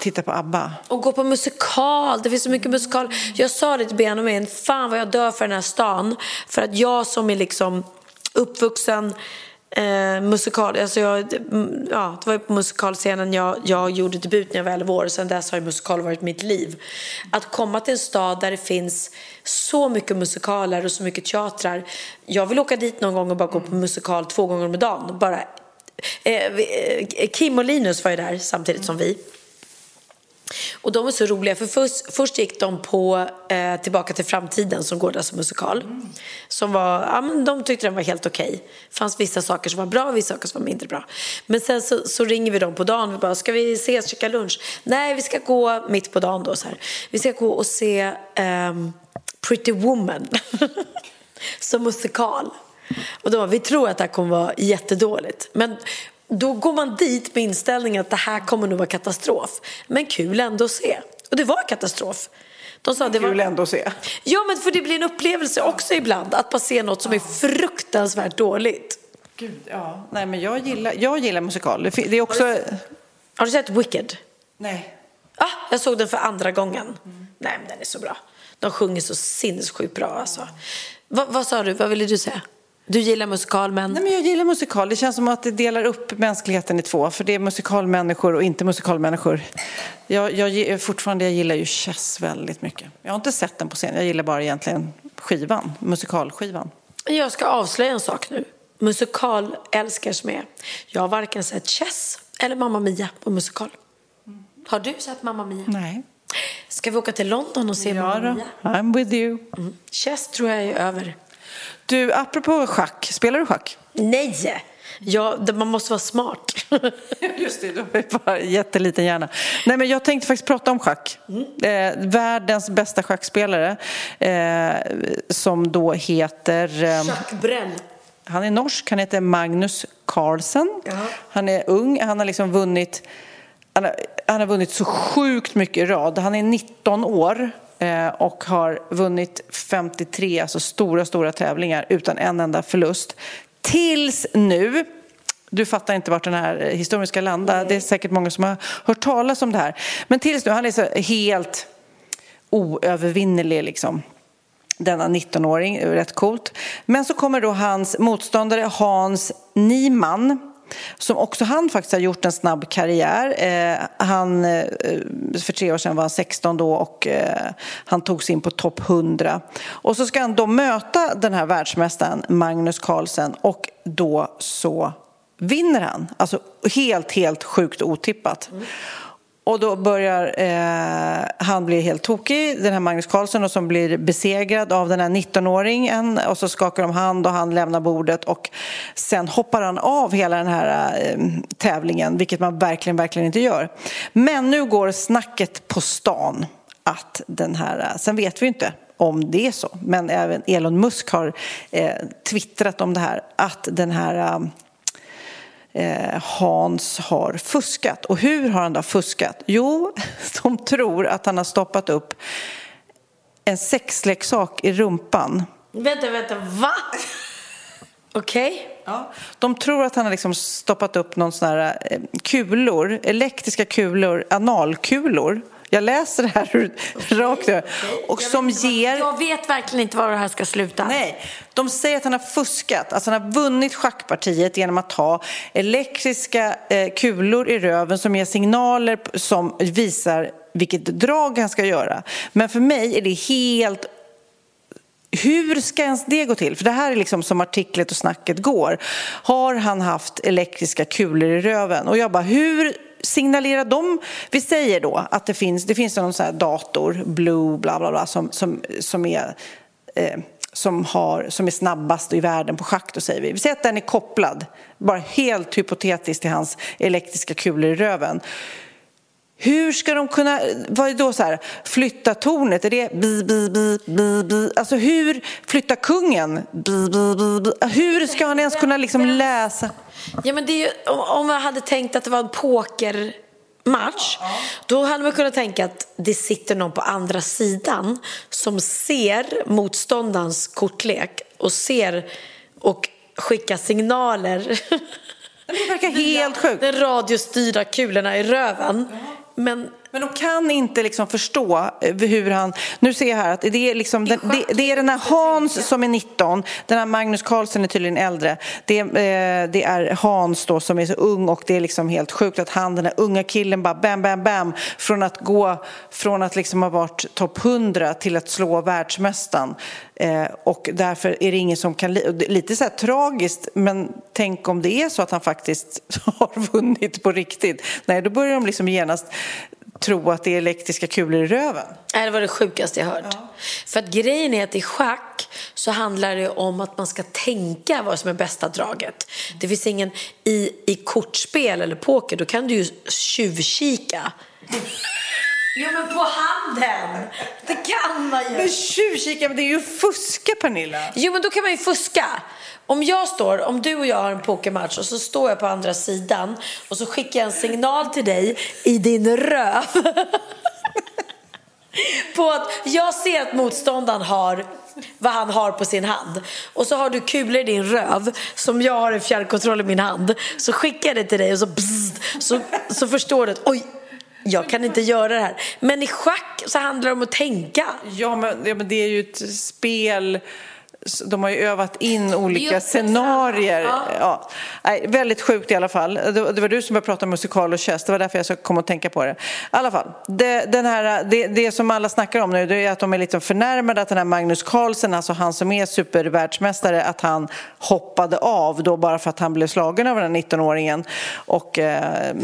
[SPEAKER 2] titta på ABBA.
[SPEAKER 4] Och gå på musikal. Det finns så mycket musikal. Jag sa det till Benjamin, fan vad jag dör för den här stan. För att jag som är liksom uppvuxen eh, musikal, alltså jag, mm, ja, det var på musikalscenen jag, jag gjorde debut när jag var 11 år. Sen dess har musikal varit mitt liv. Att komma till en stad där det finns så mycket musikaler och så mycket teatrar. Jag vill åka dit någon gång och bara gå på musikal två gånger om dagen. Bara, eh, eh, Kim och Linus var ju där samtidigt som vi. Och de är så roliga, för först, först gick de på eh, Tillbaka till framtiden som går där som musikal. Som var, ja, men de tyckte den var helt okej. Det fanns vissa saker som var bra och vissa saker som var mindre bra. Men sen så, så ringer vi dem på dagen vi bara, ska vi ses och käka lunch? Nej, vi ska gå mitt på dagen då så här. Vi ska gå och se eh, Pretty Woman som musikal. Och då, vi tror att det här kommer vara jättedåligt. Men då går man dit med inställningen att det här kommer nog vara katastrof. Men kul ändå att se. Och det var katastrof. De sa, det
[SPEAKER 2] Kul
[SPEAKER 4] var...
[SPEAKER 2] ändå att se.
[SPEAKER 4] Ja, men för det blir en upplevelse också ibland att bara se något som är fruktansvärt dåligt.
[SPEAKER 2] Gud, ja. Nej, men jag gillar, jag gillar musikal. Det är också...
[SPEAKER 4] Har du sett Wicked?
[SPEAKER 2] Nej.
[SPEAKER 4] Ah, jag såg den för andra gången. Nej, men den är så bra. De sjunger så sinnessjukt bra alltså. Va, vad sa du? Vad ville du säga? Du gillar musikal, men...
[SPEAKER 2] Nej, men jag gillar musikal. Det känns som att det delar upp mänskligheten i två. För det är musikalmänniskor och inte musikalmänniskor. Jag, jag, fortfarande, jag gillar ju Chess väldigt mycket. Jag har inte sett den på scen. Jag gillar bara egentligen skivan, musikalskivan.
[SPEAKER 4] Jag ska avslöja en sak nu. Musikalälskare som är. Jag har varken sett Chess eller Mamma Mia på musikal. Har du sett Mamma Mia?
[SPEAKER 2] Nej.
[SPEAKER 4] Ska vi åka till London och se Mamma Mia?
[SPEAKER 2] I'm with you.
[SPEAKER 4] Chess tror jag är över.
[SPEAKER 2] Du, apropå schack. Spelar du schack?
[SPEAKER 4] Nej! Ja, man måste vara smart.
[SPEAKER 2] Just det, du har bara jätteliten hjärna. Nej, men jag tänkte faktiskt prata om schack. Eh, världens bästa schackspelare eh, som då heter... Eh,
[SPEAKER 4] Jacques Brel.
[SPEAKER 2] han är norsk, han heter Magnus Carlsen. Han är ung, han har liksom vunnit... Han har, han har vunnit så sjukt mycket i rad. Han är 19 år och har vunnit 53 alltså stora, stora tävlingar utan en enda förlust. Tills nu Du fattar inte vart den här eh, historien ska landa. Det är säkert många som har hört talas om det här. Men tills nu, han är så helt oövervinnerlig liksom denna 19-åring, rätt coolt. Men så kommer då hans motståndare Hans Niemann som också han faktiskt har gjort en snabb karriär. Eh, han, eh, för tre år sedan var han 16 då och eh, han tog sig in på topp 100. Och så ska han då möta den här världsmästaren Magnus Carlsen och då så vinner han. Alltså helt, helt sjukt otippat. Mm. Och då börjar eh, han bli helt tokig, den här Magnus Carlsson, och som blir besegrad av den här 19-åringen. Och så skakar de hand och han lämnar bordet och sen hoppar han av hela den här eh, tävlingen, vilket man verkligen, verkligen inte gör. Men nu går snacket på stan att den här, eh, sen vet vi inte om det är så, men även Elon Musk har eh, twittrat om det här, att den här Eh, Hans har fuskat. Och hur har han då fuskat? Jo, de tror att han har stoppat upp en sexleksak i rumpan.
[SPEAKER 4] Vänta, vänta, va? Okej. Okay.
[SPEAKER 2] Ja. De tror att han har liksom stoppat upp någon sån här eh, kulor, elektriska kulor, analkulor jag läser det här rakt över. Och som ger...
[SPEAKER 4] Jag vet verkligen inte var det här ska sluta.
[SPEAKER 2] Nej, de säger att han har fuskat. Alltså han har vunnit schackpartiet genom att ha elektriska eh, kulor i röven som ger signaler som visar vilket drag han ska göra. Men för mig är det helt hur ska ens det gå till? För det här är liksom som artiklet och snacket går. Har han haft elektriska kulor i röven? Och jag bara, hur signalerar de? Vi säger då att det finns, det finns någon sån här dator, Blue, bla bla bla, som, som, som är eh, som, har, som är snabbast i världen på schack, då säger vi. Vi säger att den är kopplad, bara helt hypotetiskt till hans elektriska kulor i röven. Hur ska de kunna, vad är då så här, flytta tornet? Är det bi, bi, bi, bi, bi? Alltså hur flytta kungen? Bi, bi, bi, bi. Hur ska han ens kunna liksom läsa?
[SPEAKER 4] Ja men det är ju, om man hade tänkt att det var en poker match, då hade man kunnat tänka att det sitter någon på andra sidan som ser motståndarens kortlek och ser och skickar signaler.
[SPEAKER 2] Det verkar helt sjukt.
[SPEAKER 4] De radiostyrda kulorna i röven. Men
[SPEAKER 2] men de kan inte liksom förstå eh, hur han... Nu ser jag här att det är, liksom, det, det, det är den här Hans som är 19, den här Magnus Carlsen är tydligen äldre. Det, eh, det är Hans då som är så ung och det är liksom helt sjukt att han, den här unga killen, bara bam, bam, bam, från att gå från att liksom ha varit topp 100 till att slå världsmästaren. Eh, och därför är det ingen som kan... Lite så här tragiskt, men tänk om det är så att han faktiskt har vunnit på riktigt. Nej, då börjar de liksom genast tro att det är elektriska kulor i röven.
[SPEAKER 4] Det var det sjukaste jag hört. Ja. För att grejen är att i schack så handlar det om att man ska tänka vad som är bästa draget. Det finns ingen, i, i kortspel eller poker, då kan du ju tjuvkika. Jo men på handen! Det kan man ju.
[SPEAKER 2] Men tjuvkika, det är ju fuska Pernilla.
[SPEAKER 4] Jo men då kan man ju fuska. Om jag står, om du och jag har en pokermatch och så står jag på andra sidan och så skickar jag en signal till dig i din röv. på att jag ser att motståndaren har vad han har på sin hand. Och så har du kulor i din röv som jag har en fjärrkontroll i min hand. Så skickar jag det till dig och så, bzz, så, så förstår du att oj, jag kan inte göra det här. Men i schack så handlar det om att tänka.
[SPEAKER 2] Ja, men, ja, men det är ju ett spel de har ju övat in olika scenarier. Ja. Ja. Nej, väldigt sjukt i alla fall. Det, det var du som började prata musikal och chess, det var därför jag kom att tänka på det. I alla fall, det, den här, det, det som alla snackar om nu det är att de är lite förnärmade att den här Magnus Carlsen, alltså han som är supervärldsmästare, att han hoppade av då bara för att han blev slagen av den här 19-åringen. Och, eh,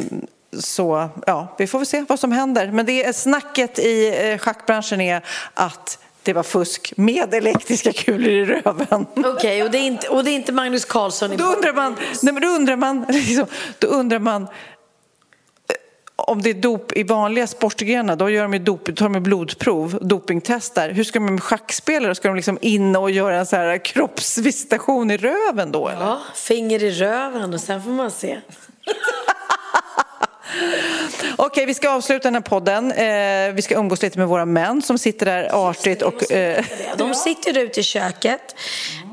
[SPEAKER 2] så ja, vi får väl se vad som händer. Men det är snacket i eh, schackbranschen är att det var fusk med elektriska kulor i röven.
[SPEAKER 4] Okej, okay, och, det är inte, och det är inte Magnus Carlsson i
[SPEAKER 2] då undrar man, nej, men då undrar man, liksom, då undrar man eh, om det är dop i vanliga sportgrenar, då gör de dop, tar de blodprov, dopingtestar. Hur ska man med schackspelare? Ska de liksom in och göra en så här kroppsvisitation i röven då? Eller?
[SPEAKER 4] Ja, finger i röven och sen får man se.
[SPEAKER 2] Okej, vi ska avsluta den här podden. Eh, vi ska umgås lite med våra män som sitter där artigt. Och,
[SPEAKER 4] eh... De sitter ute i köket.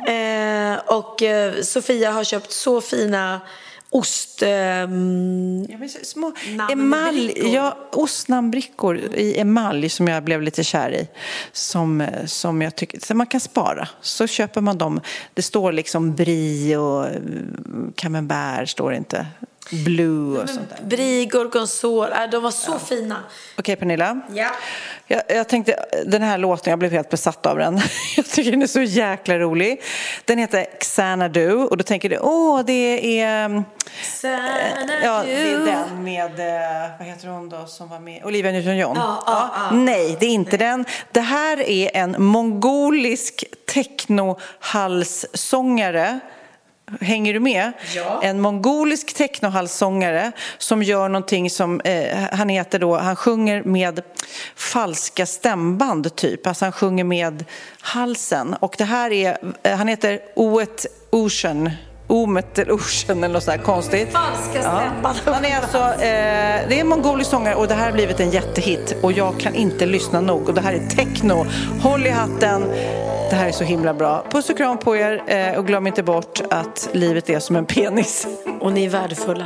[SPEAKER 4] Eh, och eh, Sofia har köpt så fina ost... ehm,
[SPEAKER 2] Ja, så- små emalj, ja, ostnamnbrickor i emalj som jag blev lite kär i. Som, eh, som jag tycker som man kan spara. Så köper man dem. Det står liksom brie och eh, camembert, står det inte. Blue och sånt där.
[SPEAKER 4] Brie, gorgonzola, äh, de var så fina.
[SPEAKER 2] Okej Pernilla.
[SPEAKER 4] Ja.
[SPEAKER 2] Jag, jag tänkte, den här låten, jag blev helt besatt av den. Jag tycker den är så jäkla rolig. Den heter Xanadu och då tänker du, åh det är... mm, Ja, det är den med, eh, vad heter hon då som var med? Olivia Newton-John.
[SPEAKER 4] Ja, ja, ja.
[SPEAKER 2] Nej, det är inte den. Det här är en mongolisk technohalssångare. Hänger du med?
[SPEAKER 4] Ja.
[SPEAKER 2] En mongolisk technohalssångare som gör någonting som, eh, han heter då, han sjunger med falska stämband typ. Alltså han sjunger med halsen. Och det här är, eh, han heter Oet Ocean. Omet eller Ocean eller något sånt konstigt.
[SPEAKER 4] Falska stämband.
[SPEAKER 2] Han är alltså, eh, det är en mongolisk sångare och det här har blivit en jättehit och jag kan inte lyssna nog och det här är techno. Håll i hatten. Det här är så himla bra. Puss och kram på er eh, och glöm inte bort att livet är som en penis.
[SPEAKER 4] Och ni är värdefulla.